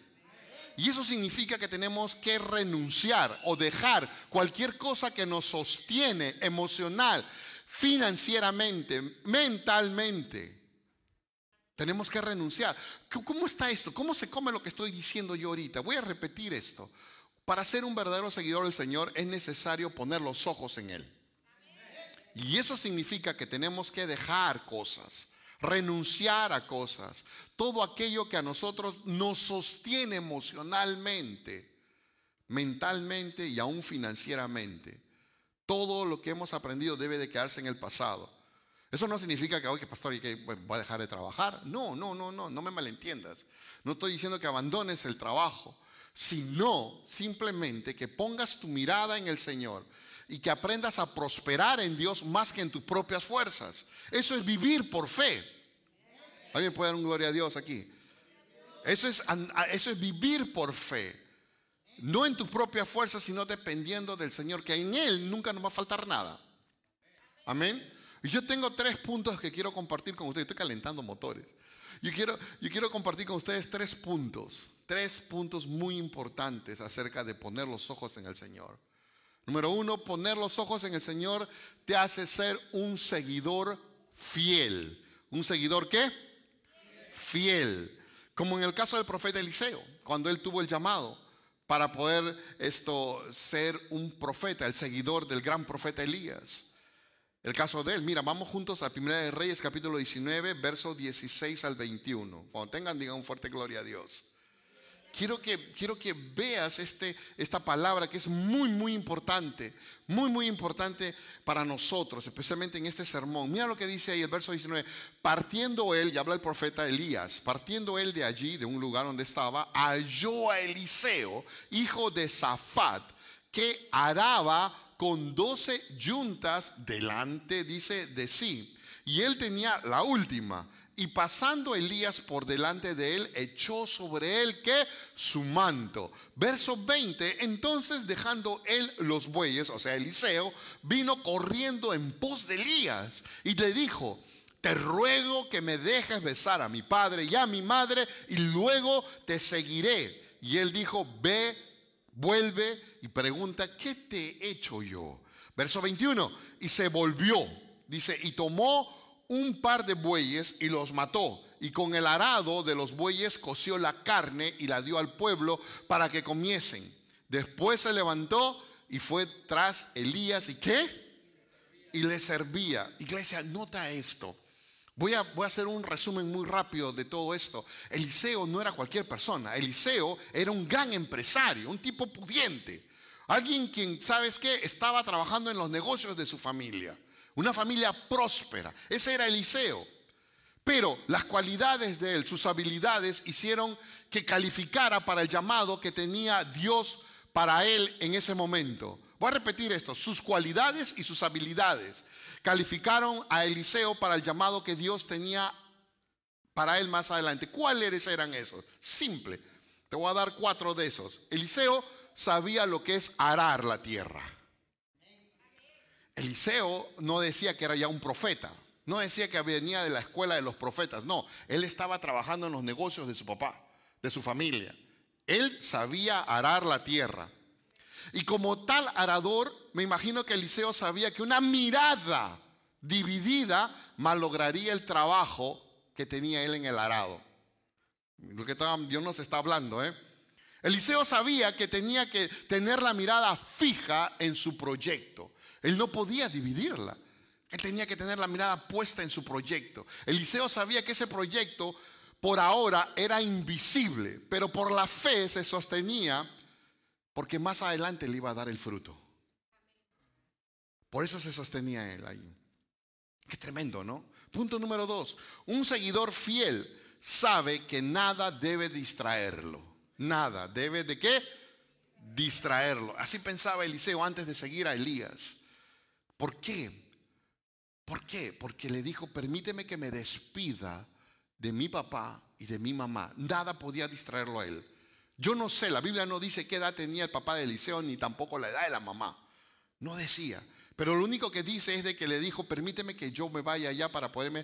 Y eso significa que tenemos que renunciar o dejar cualquier cosa que nos sostiene emocional, financieramente, mentalmente. Tenemos que renunciar. ¿Cómo está esto? ¿Cómo se come lo que estoy diciendo yo ahorita? Voy a repetir esto. Para ser un verdadero seguidor del Señor es necesario poner los ojos en Él. Y eso significa que tenemos que dejar cosas, renunciar a cosas, todo aquello que a nosotros nos sostiene emocionalmente, mentalmente y aún financieramente. Todo lo que hemos aprendido debe de quedarse en el pasado. Eso no significa que, oye, pastor, ¿y que voy a dejar de trabajar? No, no, no, no, no me malentiendas. No estoy diciendo que abandones el trabajo sino simplemente que pongas tu mirada en el Señor y que aprendas a prosperar en Dios más que en tus propias fuerzas. Eso es vivir por fe. ¿Alguien puede dar un gloria a Dios aquí? Eso es, eso es vivir por fe. No en tu propia fuerza, sino dependiendo del Señor, que en Él nunca nos va a faltar nada. Amén. Y yo tengo tres puntos que quiero compartir con ustedes. Estoy calentando motores. Yo quiero, yo quiero compartir con ustedes tres puntos. Tres puntos muy importantes acerca de poner los ojos en el Señor. Número uno, poner los ojos en el Señor te hace ser un seguidor fiel. ¿Un seguidor qué? Fiel. Como en el caso del profeta Eliseo, cuando él tuvo el llamado para poder esto ser un profeta, el seguidor del gran profeta Elías. El caso de él, mira, vamos juntos a Primera de Reyes capítulo 19, verso 16 al 21. Cuando tengan, digan un fuerte gloria a Dios quiero que, quiero que veas este, esta palabra que es muy, muy importante, muy, muy importante para nosotros, especialmente en este sermón. Mira lo que dice ahí el verso 19. Partiendo él, y habla el profeta Elías, partiendo él de allí, de un lugar donde estaba, halló a Eliseo, hijo de Safat, que araba con doce yuntas delante, dice, de sí. Y él tenía la última y pasando Elías por delante de él, echó sobre él que su manto. Verso 20, entonces dejando él los bueyes, o sea, Eliseo, vino corriendo en pos de Elías y le dijo, te ruego que me dejes besar a mi padre y a mi madre y luego te seguiré. Y él dijo, ve, vuelve y pregunta, ¿qué te he hecho yo? Verso 21, y se volvió, dice, y tomó un par de bueyes y los mató. Y con el arado de los bueyes coció la carne y la dio al pueblo para que comiesen. Después se levantó y fue tras Elías. ¿Y qué? Y le servía. Iglesia, nota esto. Voy a, hacer un resumen muy rápido de todo esto. Eliseo no era cualquier persona. Eliseo era un gran empresario, un tipo pudiente. Alguien quien, ¿sabes qué? Estaba trabajando en los negocios de su familia una familia próspera. Ese era Eliseo. Pero las cualidades de él, sus habilidades, hicieron que calificara para el llamado que tenía Dios para él en ese momento. Voy a repetir esto, sus cualidades y sus habilidades calificaron a Eliseo para el llamado que Dios tenía para él más adelante. ¿Cuáles eran esos? Simple. Te voy a dar cuatro de esos. Eliseo sabía lo que es arar la tierra. Eliseo no decía que era ya un profeta, no decía que venía de la escuela de los profetas, no, él estaba trabajando en los negocios de su papá, de su familia. Él sabía arar la tierra. Y como tal arador, me imagino que Eliseo sabía que una mirada dividida malograría el trabajo que tenía él en el arado. Lo que Dios nos está hablando, ¿eh? Eliseo sabía que tenía que tener la mirada fija en su proyecto. Él no podía dividirla. Él tenía que tener la mirada puesta en su proyecto. Eliseo sabía que ese proyecto por ahora era invisible, pero por la fe se sostenía porque más adelante le iba a dar el fruto. Por eso se sostenía él ahí. Qué tremendo, ¿no? Punto número dos. Un seguidor fiel sabe que nada debe distraerlo. Nada. ¿Debe de qué? Distraerlo. Así pensaba Eliseo antes de seguir a Elías. ¿Por qué? ¿Por qué? Porque le dijo, permíteme que me despida de mi papá y de mi mamá. Nada podía distraerlo a él. Yo no sé, la Biblia no dice qué edad tenía el papá de Eliseo ni tampoco la edad de la mamá. No decía. Pero lo único que dice es de que le dijo, permíteme que yo me vaya allá para poderme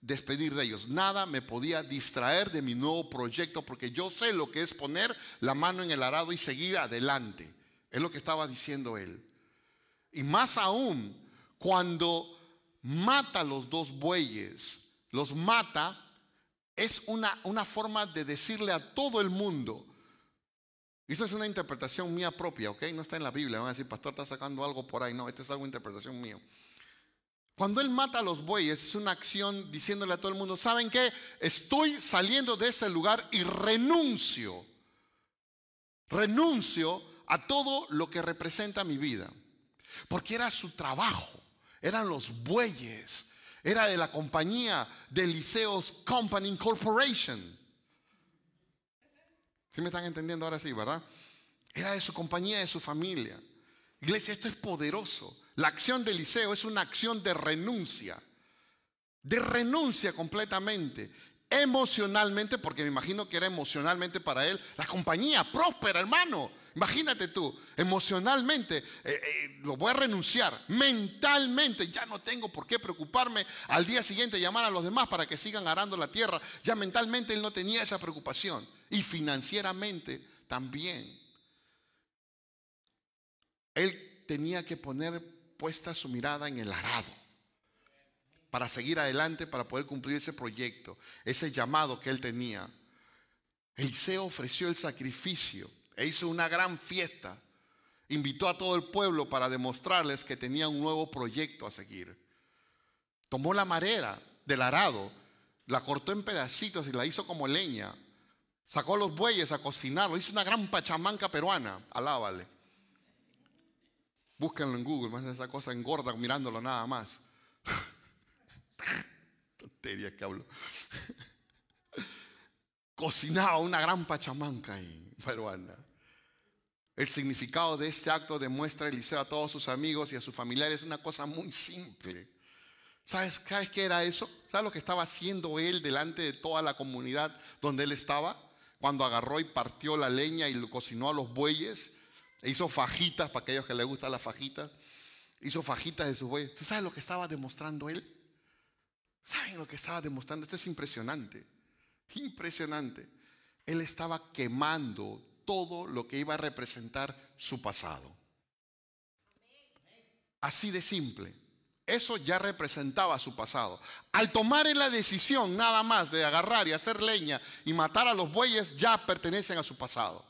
despedir de ellos. Nada me podía distraer de mi nuevo proyecto porque yo sé lo que es poner la mano en el arado y seguir adelante. Es lo que estaba diciendo él. Y más aún, cuando mata los dos bueyes, los mata, es una, una forma de decirle a todo el mundo, esto es una interpretación mía propia, ¿ok? No está en la Biblia. Van a decir, pastor, está sacando algo por ahí. No, esta es algo interpretación mía. Cuando él mata a los bueyes, es una acción diciéndole a todo el mundo, ¿saben qué? Estoy saliendo de este lugar y renuncio. Renuncio a todo lo que representa mi vida. Porque era su trabajo, eran los bueyes, era de la compañía de Liceos Company Corporation. ¿Sí me están entendiendo ahora sí, verdad? Era de su compañía, de su familia. Iglesia, esto es poderoso. La acción de Liceo es una acción de renuncia, de renuncia completamente. Emocionalmente, porque me imagino que era emocionalmente para él, la compañía próspera, hermano. Imagínate tú, emocionalmente eh, eh, lo voy a renunciar, mentalmente ya no tengo por qué preocuparme al día siguiente llamar a los demás para que sigan arando la tierra. Ya mentalmente él no tenía esa preocupación y financieramente también. Él tenía que poner puesta su mirada en el arado para seguir adelante, para poder cumplir ese proyecto, ese llamado que él tenía. Eliseo ofreció el sacrificio e hizo una gran fiesta. Invitó a todo el pueblo para demostrarles que tenía un nuevo proyecto a seguir. Tomó la madera del arado, la cortó en pedacitos y la hizo como leña. Sacó los bueyes a cocinarlo. Hizo una gran pachamanca peruana. Alábale. Búsquenlo en Google, más esa cosa engorda mirándolo nada más. (laughs) Tontería que hablo. (laughs) Cocinaba una gran pachamanca en peruana. El significado de este acto demuestra Eliseo a todos sus amigos y a sus familiares una cosa muy simple. ¿Sabes, ¿Sabes qué era eso? ¿Sabes lo que estaba haciendo él delante de toda la comunidad donde él estaba? Cuando agarró y partió la leña y lo cocinó a los bueyes, e hizo fajitas para aquellos que les gustan las fajitas, hizo fajitas de sus bueyes. ¿Sabes lo que estaba demostrando él? ¿Saben lo que estaba demostrando? Esto es impresionante. Impresionante. Él estaba quemando todo lo que iba a representar su pasado. Así de simple. Eso ya representaba su pasado. Al tomar la decisión nada más de agarrar y hacer leña y matar a los bueyes, ya pertenecen a su pasado.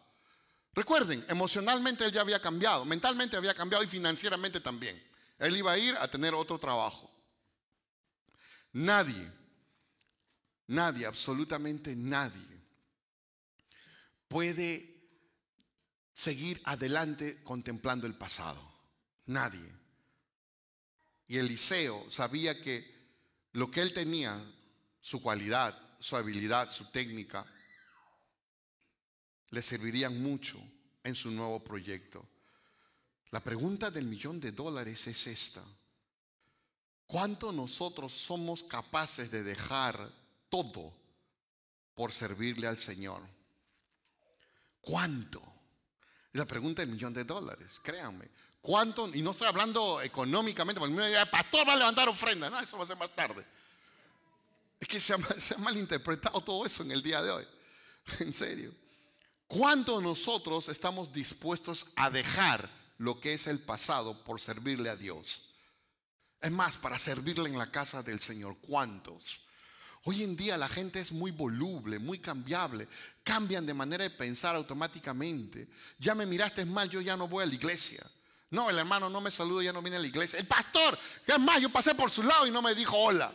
Recuerden, emocionalmente él ya había cambiado, mentalmente había cambiado y financieramente también. Él iba a ir a tener otro trabajo. Nadie, nadie, absolutamente nadie puede seguir adelante contemplando el pasado. Nadie. Y Eliseo sabía que lo que él tenía, su cualidad, su habilidad, su técnica, le servirían mucho en su nuevo proyecto. La pregunta del millón de dólares es esta. ¿Cuánto nosotros somos capaces de dejar todo por servirle al Señor? ¿Cuánto? La pregunta del millón de dólares, créanme. ¿Cuánto? Y no estoy hablando económicamente, porque me el pastor va a levantar ofrenda. No, eso va a ser más tarde. Es que se ha, malinterpretado todo eso en el día de hoy. (laughs) En serio. ¿Cuánto nosotros estamos dispuestos a dejar lo que es el pasado por servirle a Dios? Es más, para servirle en la casa del Señor. ¿Cuántos? Hoy en día la gente es muy voluble, muy cambiable. Cambian de manera de pensar automáticamente. Ya me miraste mal, yo ya no voy a la iglesia. No, el hermano no me saluda, ya no viene a la iglesia. El pastor, que es más, yo pasé por su lado y no me dijo hola.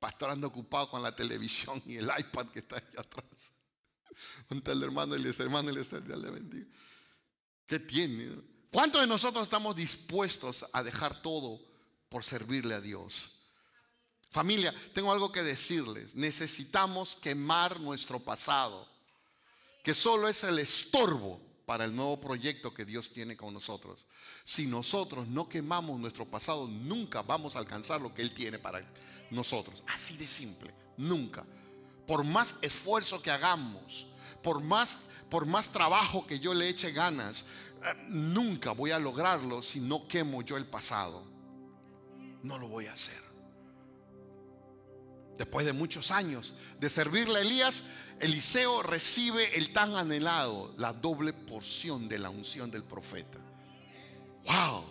pastor anda ocupado con la televisión y el iPad que está allá atrás. (laughs) Un tal hermano y les hermano y les Dios le bendiga. ¿Qué tiene? ¿Cuántos de nosotros estamos dispuestos a dejar todo por servirle a Dios? Familia, tengo algo que decirles. Necesitamos quemar nuestro pasado, que solo es el estorbo para el nuevo proyecto que Dios tiene con nosotros. Si nosotros no quemamos nuestro pasado, nunca vamos a alcanzar lo que Él tiene para nosotros. Así de simple, nunca. Por más esfuerzo que hagamos, por más, por más trabajo que yo le eche ganas, nunca voy a lograrlo si no quemo yo el pasado. No lo voy a hacer. Después de muchos años de servirle a Elías, Eliseo recibe el tan anhelado, la doble porción de la unción del profeta. ¡Wow!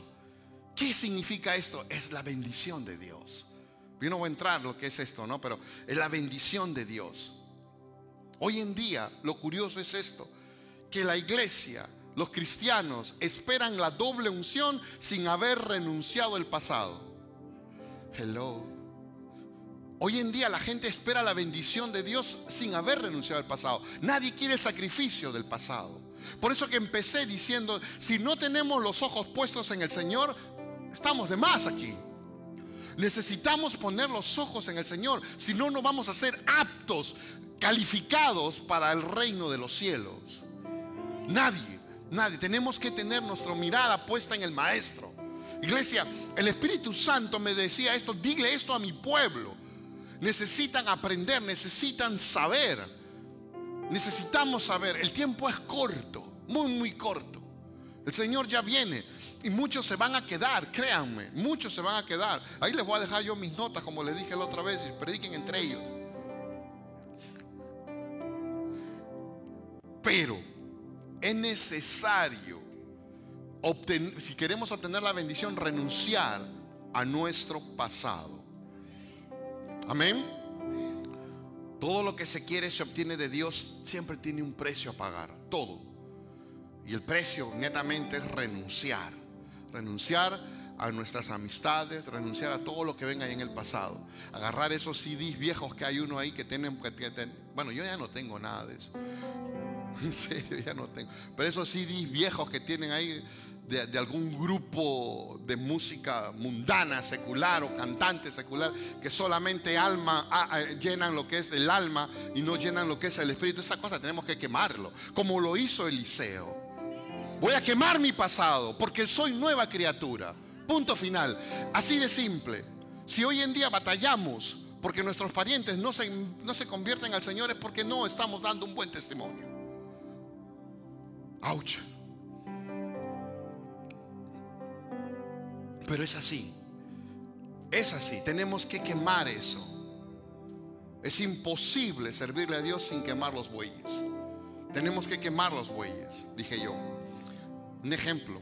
¿Qué significa esto? Es la bendición de Dios. Yo no voy a entrar lo que es esto, ¿no? Pero es la bendición de Dios. Hoy en día, lo curioso es esto, que la iglesia los cristianos esperan la doble unción sin haber renunciado al pasado. Hello. Hoy en día la gente espera la bendición de Dios sin haber renunciado al pasado. Nadie quiere el sacrificio del pasado. Por eso que empecé diciendo, si no tenemos los ojos puestos en el Señor, estamos de más aquí. Necesitamos poner los ojos en el Señor, si no, no vamos a ser aptos, calificados para el reino de los cielos. Nadie. Nadie. Tenemos que tener nuestra mirada puesta en el Maestro. Iglesia, el Espíritu Santo me decía esto, dile esto a mi pueblo. necesitan aprender, necesitan saber. Necesitamos saber, el tiempo es corto, muy, muy corto. El Señor ya viene y muchos se van a quedar, créanme, muchos se van a quedar. Ahí les voy a dejar yo mis notas, como les dije la otra vez, y prediquen entre ellos. Pero es necesario, obtener, si queremos obtener la bendición, renunciar a nuestro pasado. Amén. Todo lo que se quiere se obtiene de Dios siempre tiene un precio a pagar. Todo. Y el precio netamente es renunciar. Renunciar a nuestras amistades, renunciar a todo lo que venga ahí en el pasado. Agarrar esos CDs viejos que hay uno ahí que tienen, bueno, yo ya no tengo nada de eso. (laughs) En serio, ya no tengo. Pero esos CDs viejos que tienen ahí de, algún grupo de música mundana, secular o cantante secular, que solamente alma llenan lo que es el alma y no llenan lo que es el espíritu. Esa cosa tenemos que quemarlo, como lo hizo Eliseo. Voy a quemar mi pasado porque soy nueva criatura. Punto final. Así de simple. Si hoy en día batallamos porque nuestros parientes no se, no se convierten al Señor es porque no estamos dando un buen testimonio. Ouch. Pero es así. Es así. Tenemos que quemar eso. Es imposible servirle a Dios sin quemar los bueyes. Tenemos que quemar los bueyes, dije yo. Un ejemplo.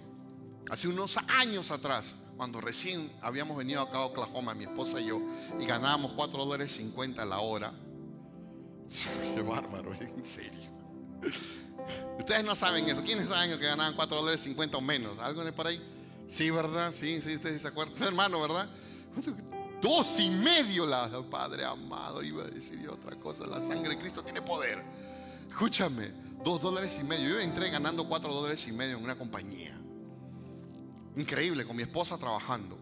Hace unos años atrás, cuando recién habíamos venido acá a Oklahoma, mi esposa y yo, y ganábamos 4 dólares 50 la hora. (laughs) Qué bárbaro, en serio. Ustedes no saben eso. ¿Quiénes saben que ganaban 4 dólares 50 o menos? ¿Algo de por ahí? Sí, ¿verdad? Sí, sí, ustedes se acuerdan. (laughs) hermano, ¿verdad? Dos y medio, la Padre amado. Iba a decir otra cosa. La sangre de Cristo tiene poder. Escúchame, dos dólares y medio. Yo entré ganando cuatro dólares y medio en una compañía. Increíble, con mi esposa trabajando.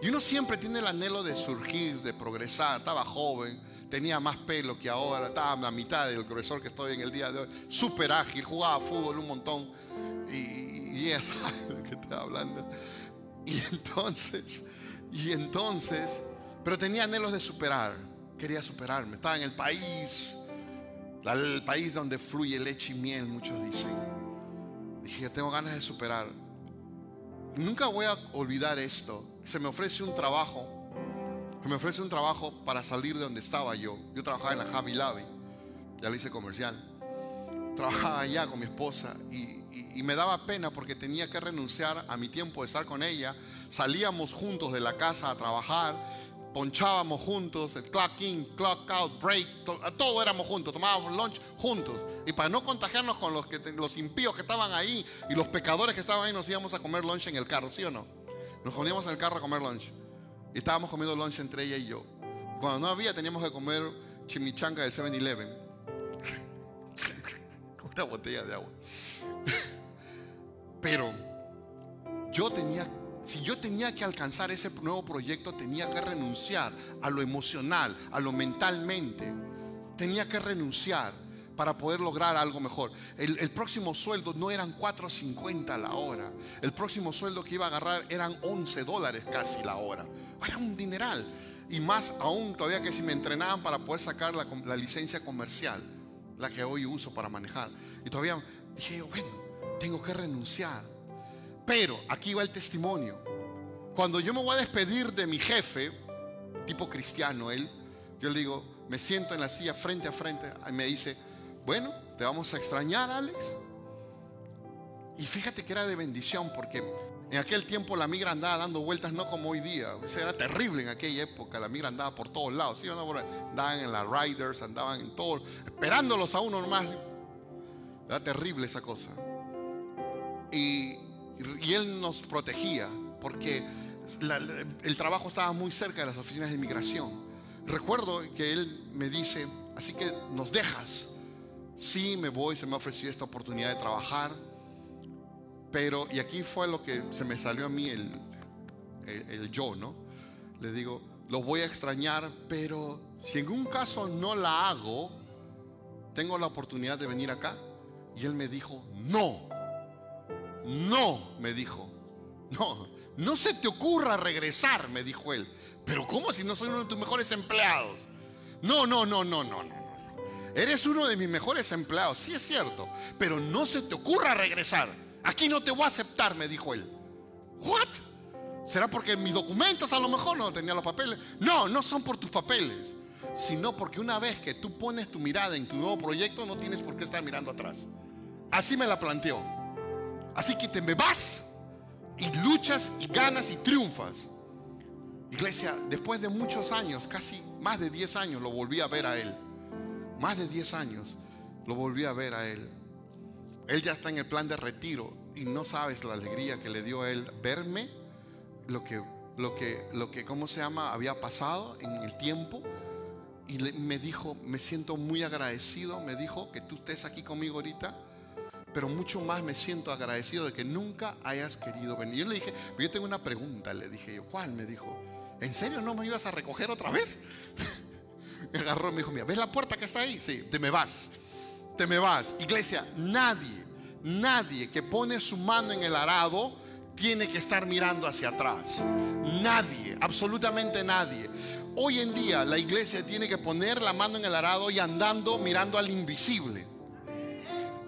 Y uno siempre tiene el anhelo de surgir, de progresar. Estaba joven, tenía más pelo que ahora, estaba a mitad del profesor que estoy en el día de hoy. Súper ágil, jugaba fútbol un montón. Y, y ella (laughs) sabe lo que está hablando. Y entonces, y entonces, pero tenía anhelos de superar, quería superarme. Estaba en el país, el país donde fluye leche y miel, muchos dicen. Dije, yo tengo ganas de superar. Nunca voy a olvidar esto. Se me ofrece un trabajo, me ofrece un trabajo para salir de donde estaba yo. Yo trabajaba en la Javi Lavi, ya lo hice comercial trabajaba allá con mi esposa y, me daba pena porque tenía que renunciar a mi tiempo de estar con ella. Salíamos juntos de la casa a trabajar, ponchábamos juntos, el clock in, clock out, break, todo, éramos juntos, tomábamos lunch juntos. Y para no contagiarnos con los, que, los impíos que estaban ahí y los pecadores que estaban ahí, nos íbamos a comer lunch en el carro, ¿sí o no? Nos poníamos en el carro a comer lunch. Estábamos comiendo lunch entre ella y yo. Cuando no había, teníamos que comer chimichanga del 7-Eleven (laughs) una botella de agua. (laughs) Pero yo tenía, si yo tenía que alcanzar ese nuevo proyecto, tenía que renunciar a lo emocional, a lo mentalmente. Tenía que renunciar para poder lograr algo mejor. El, el, próximo sueldo no eran 4.50 la hora. El próximo sueldo que iba a agarrar eran 11 dólares casi la hora. Era un dineral. Y más aún todavía que si me entrenaban para poder sacar la, la licencia comercial la que hoy uso para manejar. Y todavía dije, bueno, tengo que renunciar. Pero aquí va el testimonio. Cuando yo me voy a despedir de mi jefe, tipo cristiano, él, yo le digo, me siento en la silla frente a frente y me dice, bueno, te vamos a extrañar, Alex. Y fíjate que era de bendición porque en aquel tiempo la migra andaba dando vueltas no como hoy día. era terrible en aquella época. La migra andaba por todos lados. Andaban en las riders, andaban en todo, esperándolos a uno nomás. Era terrible esa cosa. Y, él nos protegía porque el trabajo estaba muy cerca de las oficinas de inmigración. Recuerdo que él me dice, así que nos dejas. Sí, me voy, se me ofreció esta oportunidad de trabajar pero, y aquí fue lo que se me salió a mí el, el, yo, ¿no? Le digo, lo voy a extrañar, pero si en un caso no la hago, tengo la oportunidad de venir acá. Y él me dijo, no, no, me dijo, no, no se te ocurra regresar, me dijo él. Pero ¿cómo si no soy uno de tus mejores empleados? No, no, no, no, no, no. Eres uno de mis mejores empleados, sí es cierto, pero no se te ocurra regresar. Aquí no te voy a aceptar, me dijo él. ¿What? ¿Será porque mis documentos a lo mejor no tenían los papeles? No, no son por tus papeles, sino porque una vez que tú pones tu mirada en tu nuevo proyecto, no tienes por qué estar mirando atrás. Así me la planteó. Así que te me vas y luchas y ganas y triunfas. Iglesia, después de muchos años, casi más de 10 años, lo volví a ver a él. Más de 10 años lo volví a ver a él. Él ya está en el plan de retiro y no sabes la alegría que le dio a él verme, lo que, lo que, lo que, ¿cómo se llama? Había pasado en el tiempo. Y me dijo, me siento muy agradecido, me dijo que tú estés aquí conmigo ahorita pero mucho más me siento agradecido de que nunca hayas querido venir. Yo le dije, yo tengo una pregunta, le dije yo, ¿cuál? Me dijo, ¿en serio no me ibas a recoger otra vez? (laughs) me agarró me dijo, mira, ¿ves la puerta que está ahí? Sí, te me vas, te me vas. Iglesia, nadie, nadie que pone su mano en el arado tiene que estar mirando hacia atrás. Nadie, absolutamente nadie. Hoy en día la iglesia tiene que poner la mano en el arado y andando mirando al invisible.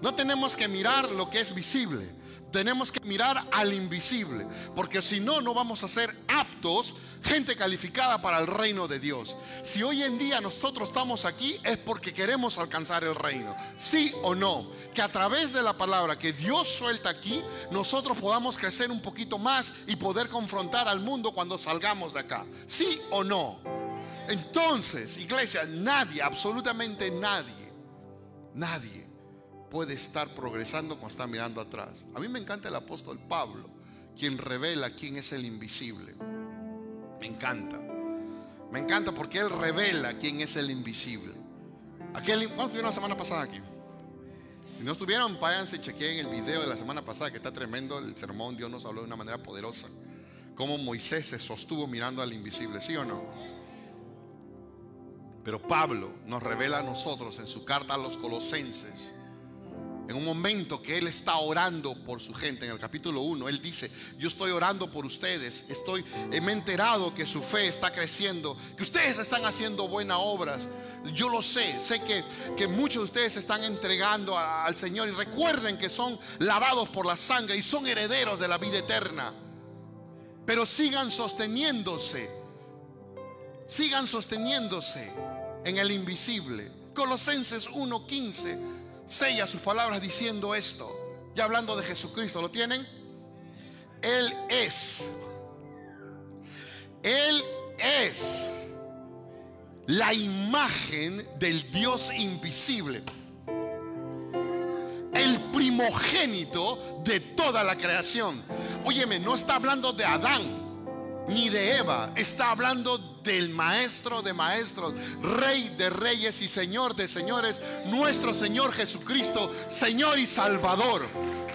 No tenemos que mirar lo que es visible, tenemos que mirar al invisible, porque si no, no vamos a ser aptos, gente calificada para el reino de Dios. Si hoy en día nosotros estamos aquí es porque queremos alcanzar el reino, sí o no, que a través de la palabra que Dios suelta aquí, nosotros podamos crecer un poquito más y poder confrontar al mundo cuando salgamos de acá, sí o no. Entonces, iglesia, nadie, absolutamente nadie, nadie puede estar progresando cuando está mirando atrás. A mí me encanta el apóstol Pablo, quien revela quién es el invisible. Me encanta. Me encanta porque él revela quién es el invisible. Aquel, ¿Cuándo estuvieron la semana pasada aquí? Si no estuvieron, váyanse chequeen el video de la semana pasada que está tremendo. El sermón, Dios nos habló de una manera poderosa. Cómo Moisés se sostuvo mirando al invisible, ¿sí o no? Pero Pablo nos revela a nosotros en su carta a los colosenses en un momento que Él está orando por su gente, en el capítulo 1, Él dice, yo estoy orando por ustedes, estoy, me he enterado que su fe está creciendo, que ustedes están haciendo buenas obras. Yo lo sé, sé que, que muchos de ustedes están entregando al Señor y recuerden que son lavados por la sangre y son herederos de la vida eterna. Pero sigan sosteniéndose, sigan sosteniéndose en el invisible. Colosenses 1:15 sella sus palabras diciendo esto. Ya hablando de Jesucristo, ¿lo tienen? Él es. Él es la imagen del Dios invisible. El primogénito de toda la creación. Óyeme, no está hablando de Adán ni de Eva, está hablando del Maestro de Maestros, Rey de Reyes y Señor de Señores, nuestro Señor Jesucristo, Señor y Salvador.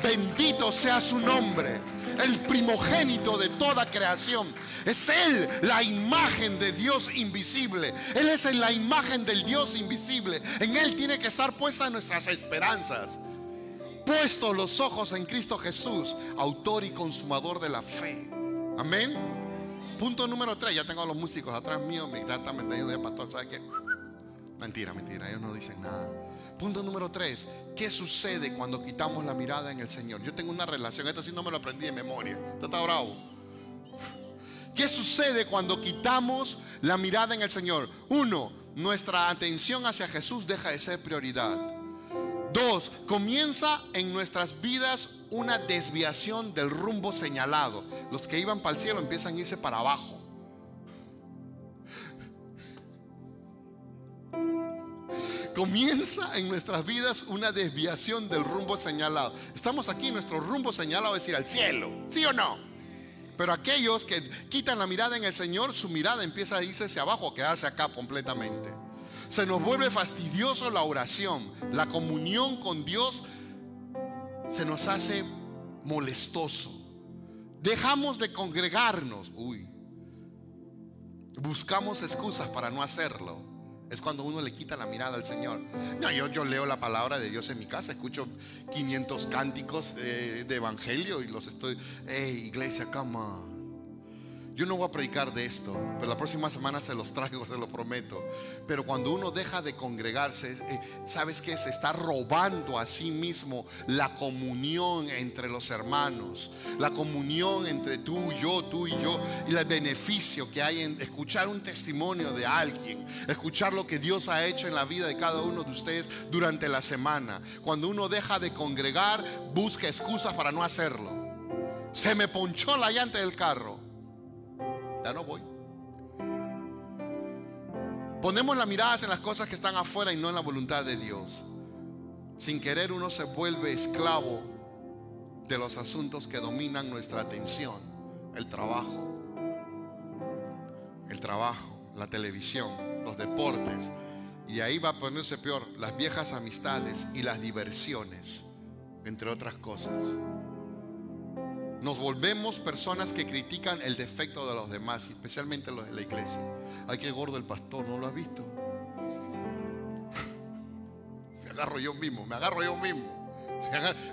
Bendito sea su nombre, el primogénito de toda creación. Es Él la imagen de Dios invisible. Él es la imagen del Dios invisible. En Él tiene que estar puestas nuestras esperanzas. Puestos los ojos en Cristo Jesús, autor y consumador de la fe. Amén. Punto número 3, ya tengo a los músicos atrás mío, mi está metiendo de pastor, ¿sabe qué? Mentira, mentira, ellos no dicen nada. Punto número 3, ¿qué sucede cuando quitamos la mirada en el Señor? Yo tengo una relación, esto sí no me lo aprendí de memoria, esto está bravo. ¿Qué sucede cuando quitamos la mirada en el Señor? Uno, nuestra atención hacia Jesús deja de ser prioridad. Dos, comienza en nuestras vidas una desviación del rumbo señalado. Los que iban para el cielo empiezan a irse para abajo. Comienza en nuestras vidas una desviación del rumbo señalado. Estamos aquí, nuestro rumbo señalado es ir al cielo, ¿sí o no? Pero aquellos que quitan la mirada en el Señor, su mirada empieza a irse hacia abajo, a quedarse acá completamente. Se nos vuelve fastidioso la oración. La comunión con Dios se nos hace molestoso. Dejamos de congregarnos. Uy. Buscamos excusas para no hacerlo. Es cuando uno le quita la mirada al Señor. No, yo, yo leo la palabra de Dios en mi casa, escucho 500 cánticos de, evangelio y los estoy, hey, iglesia, on. Yo no voy a predicar de esto, pero la próxima semana se los traigo, se lo prometo. Pero cuando uno deja de congregarse, eh, ¿sabes qué? Se está robando a sí mismo la comunión entre los hermanos, la comunión entre tú, yo, tú y yo, y el beneficio que hay en escuchar un testimonio de alguien, escuchar lo que Dios ha hecho en la vida de cada uno de ustedes durante la semana. Cuando uno deja de congregar, busca excusas para no hacerlo. Se me ponchó la llanta del carro ya no voy. Ponemos las miradas en las cosas que están afuera y no en la voluntad de Dios. Sin querer uno se vuelve esclavo de los asuntos que dominan nuestra atención. El trabajo, el trabajo, la televisión, los deportes. Y ahí va a ponerse peor las viejas amistades y las diversiones, entre otras cosas. Nos volvemos personas que critican el defecto de los demás, especialmente los de la iglesia. Ay, qué gordo el pastor, ¿no lo has visto? (laughs) Me agarro yo mismo, me agarro yo mismo.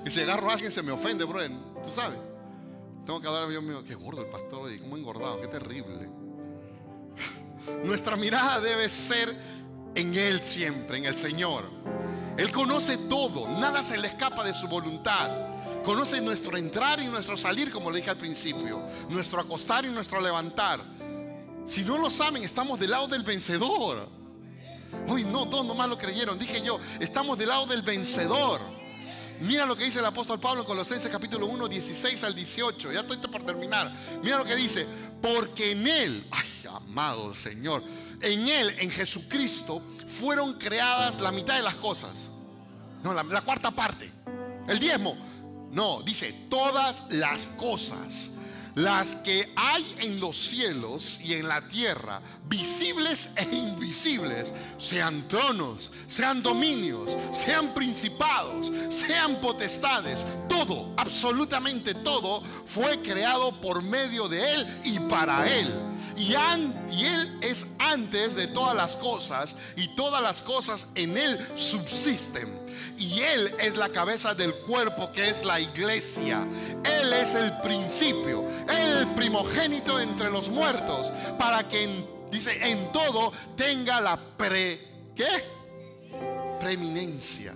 y si agarro a alguien se me ofende, bro. Tú sabes. Tengo que hablar yo mismo, qué gordo el pastor, engordado, qué terrible. (laughs) Nuestra mirada debe ser en Él siempre, en el Señor. Él conoce todo, nada se le escapa de su voluntad. Conoce nuestro entrar y nuestro salir, como le dije al principio. Nuestro acostar y nuestro levantar. Si no lo saben, estamos del lado del vencedor. Uy, no, todos nomás lo creyeron. Dije yo, estamos del lado del vencedor. Mira lo que dice el apóstol Pablo en Colosenses capítulo 1, 16 al 18. Ya estoy por terminar. Mira lo que dice. Porque en Él, ay, amado Señor, en Él, en Jesucristo, fueron creadas la mitad de las cosas. No, la cuarta parte. El diezmo no, dice todas las cosas, las que hay en los cielos y en la tierra, visibles e invisibles, sean tronos, sean dominios, sean principados, sean potestades, todo, absolutamente todo, fue creado por medio de Él y para Él. Y, y, Él es antes de todas las cosas y todas las cosas en Él subsisten y Él es la cabeza del cuerpo que es la iglesia. Él es el principio, el primogénito entre los muertos, para que, dice, en todo tenga la pre, ¿qué? Preeminencia.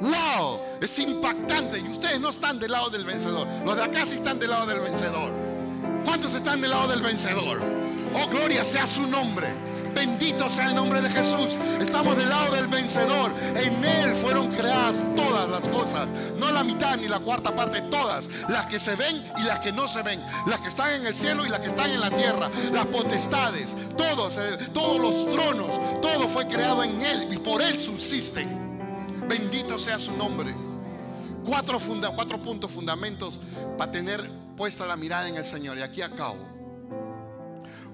¡Wow! Es impactante. Y ustedes no están del lado del vencedor. Los de acá sí están del lado del vencedor. ¿Cuántos están del lado del vencedor? Oh, gloria sea su nombre. Bendito sea el nombre de Jesús. Estamos del lado del vencedor. En Él fueron creadas todas las cosas. No la mitad ni la cuarta parte, todas. Las que se ven y las que no se ven. Las que están en el cielo y las que están en la tierra. Las potestades, todos, eh, todos los tronos. Todo fue creado en Él y por Él subsisten. Bendito sea su nombre. Cuatro, funda, cuatro puntos fundamentos para tener puesta la mirada en el Señor. Y aquí acabo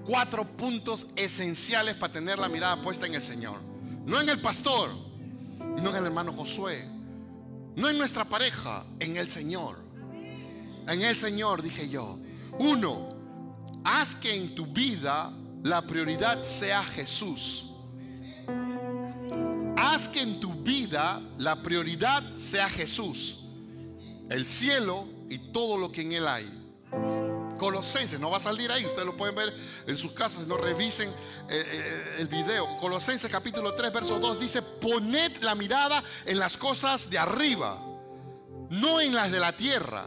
cuatro puntos esenciales para tener la mirada puesta en el Señor. No en el pastor, no en el hermano Josué, no en nuestra pareja, en el Señor. En el Señor, dije yo. Uno, haz que en tu vida la prioridad sea Jesús. Haz que en tu vida la prioridad sea Jesús, el cielo y todo lo que en él hay. Colosenses, no va a salir ahí, ustedes lo pueden ver en sus casas, no revisen eh, eh, el video. Colosenses capítulo 3, verso 2 dice, poned la mirada en las cosas de arriba, no en las de la tierra.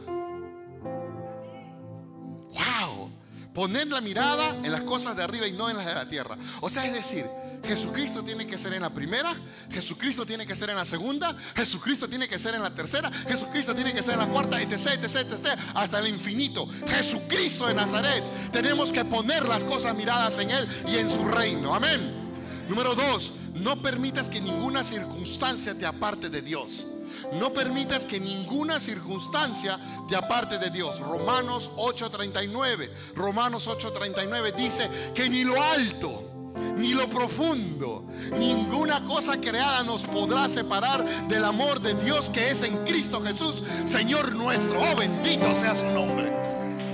Poned la mirada en las cosas de arriba y no en las de la tierra. O sea, es decir, Jesucristo tiene que ser en la primera, Jesucristo tiene que ser en la segunda, Jesucristo tiene que ser en la tercera, Jesucristo tiene que ser en la cuarta, etc, etc, etc, hasta el infinito. Jesucristo de Nazaret. Tenemos que poner las cosas miradas en Él y en su reino. Amén. Número dos, no permitas que ninguna circunstancia te aparte de Dios. No permitas que ninguna circunstancia te aparte de Dios. Romanos 8:39. Romanos 8:39 dice que ni lo alto ni lo profundo, ninguna cosa creada nos podrá separar del amor de Dios que es en Cristo Jesús, Señor nuestro. Oh, bendito sea su nombre.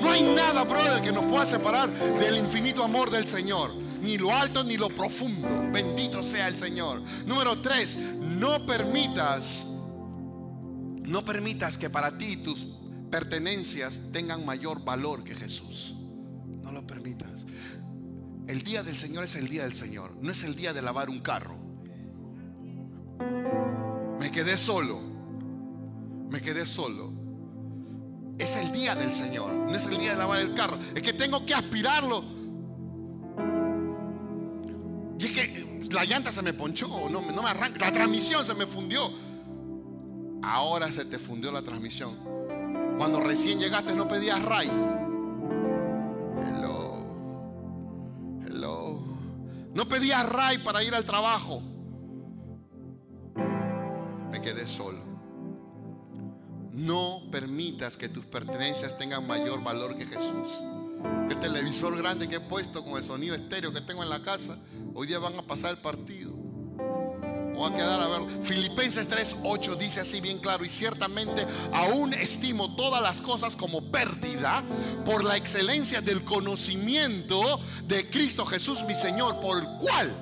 No hay nada, brother, que nos pueda separar del infinito amor del Señor. Ni lo alto ni lo profundo. Bendito sea el Señor. Número tres, no permitas, no permitas que para ti tus pertenencias tengan mayor valor que Jesús. No lo permitas. El día del Señor es el día del Señor, no es el día de lavar un carro. Me quedé solo, me quedé solo. Es el día del Señor, no es el día de lavar el carro. Es que tengo que aspirarlo. Y es que la llanta se me ponchó, no, me arranca, la transmisión se me fundió. Ahora se te fundió la transmisión. Cuando recién llegaste no pedías ray. Hello. Hello. No pedías ray para ir al trabajo. Me quedé solo. No permitas que tus pertenencias tengan mayor valor que Jesús. El televisor grande que he puesto con el sonido estéreo que tengo en la casa, hoy día van a pasar el partido. Voy a quedar a verlo. Filipenses 3:8 dice así bien claro, y ciertamente aún estimo todas las cosas como pérdida por la excelencia del conocimiento de Cristo Jesús mi Señor, por el cual,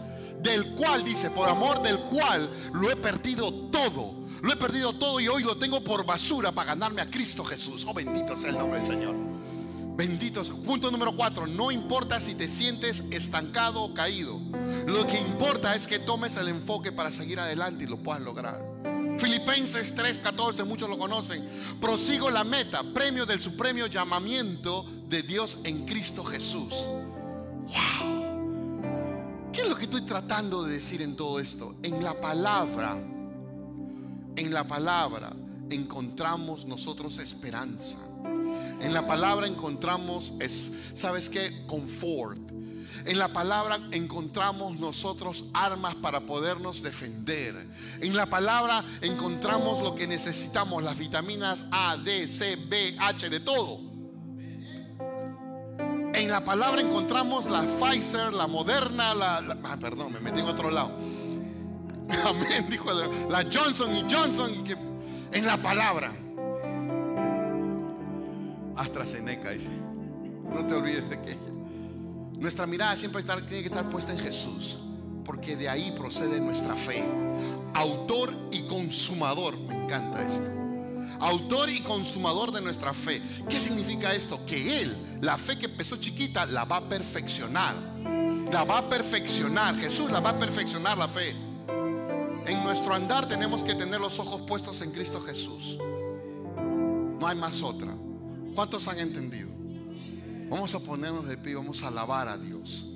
del cual dice, por amor del cual lo he perdido todo. Lo he perdido todo y hoy lo tengo por basura para ganarme a Cristo Jesús. Oh, bendito sea el nombre del Señor. Benditos. Punto número cuatro. No importa si te sientes estancado o caído. Lo que importa es que tomes el enfoque para seguir adelante y lo puedas lograr. Filipenses 3:14, muchos lo conocen. Prosigo la meta, premio del supremo llamamiento de Dios en Cristo Jesús. Wow. ¿Qué es lo que estoy tratando de decir en todo esto? En la palabra, en la palabra encontramos nosotros esperanza. En la palabra encontramos, ¿sabes qué? Confort. En la palabra encontramos nosotros armas para podernos defender. En la palabra encontramos lo que necesitamos, las vitaminas A, D, C, B, H, de todo. En la palabra encontramos la Pfizer, la Moderna, la... ah, perdón, me metí en otro lado. (laughs) Amén, dijo la Johnson y Johnson. En la palabra. AstraZeneca dice. No te olvides de que nuestra mirada siempre tiene que estar puesta en Jesús, porque de ahí procede nuestra fe. Autor y consumador, me encanta esto. Autor y consumador de nuestra fe. ¿Qué significa esto? Que Él, la fe que empezó chiquita, la va a perfeccionar. La va a perfeccionar. Jesús la va a perfeccionar la fe. En nuestro andar tenemos que tener los ojos puestos en Cristo Jesús. No hay más otra. ¿Cuántos han entendido? Vamos a ponernos de pie, vamos a alabar a Dios.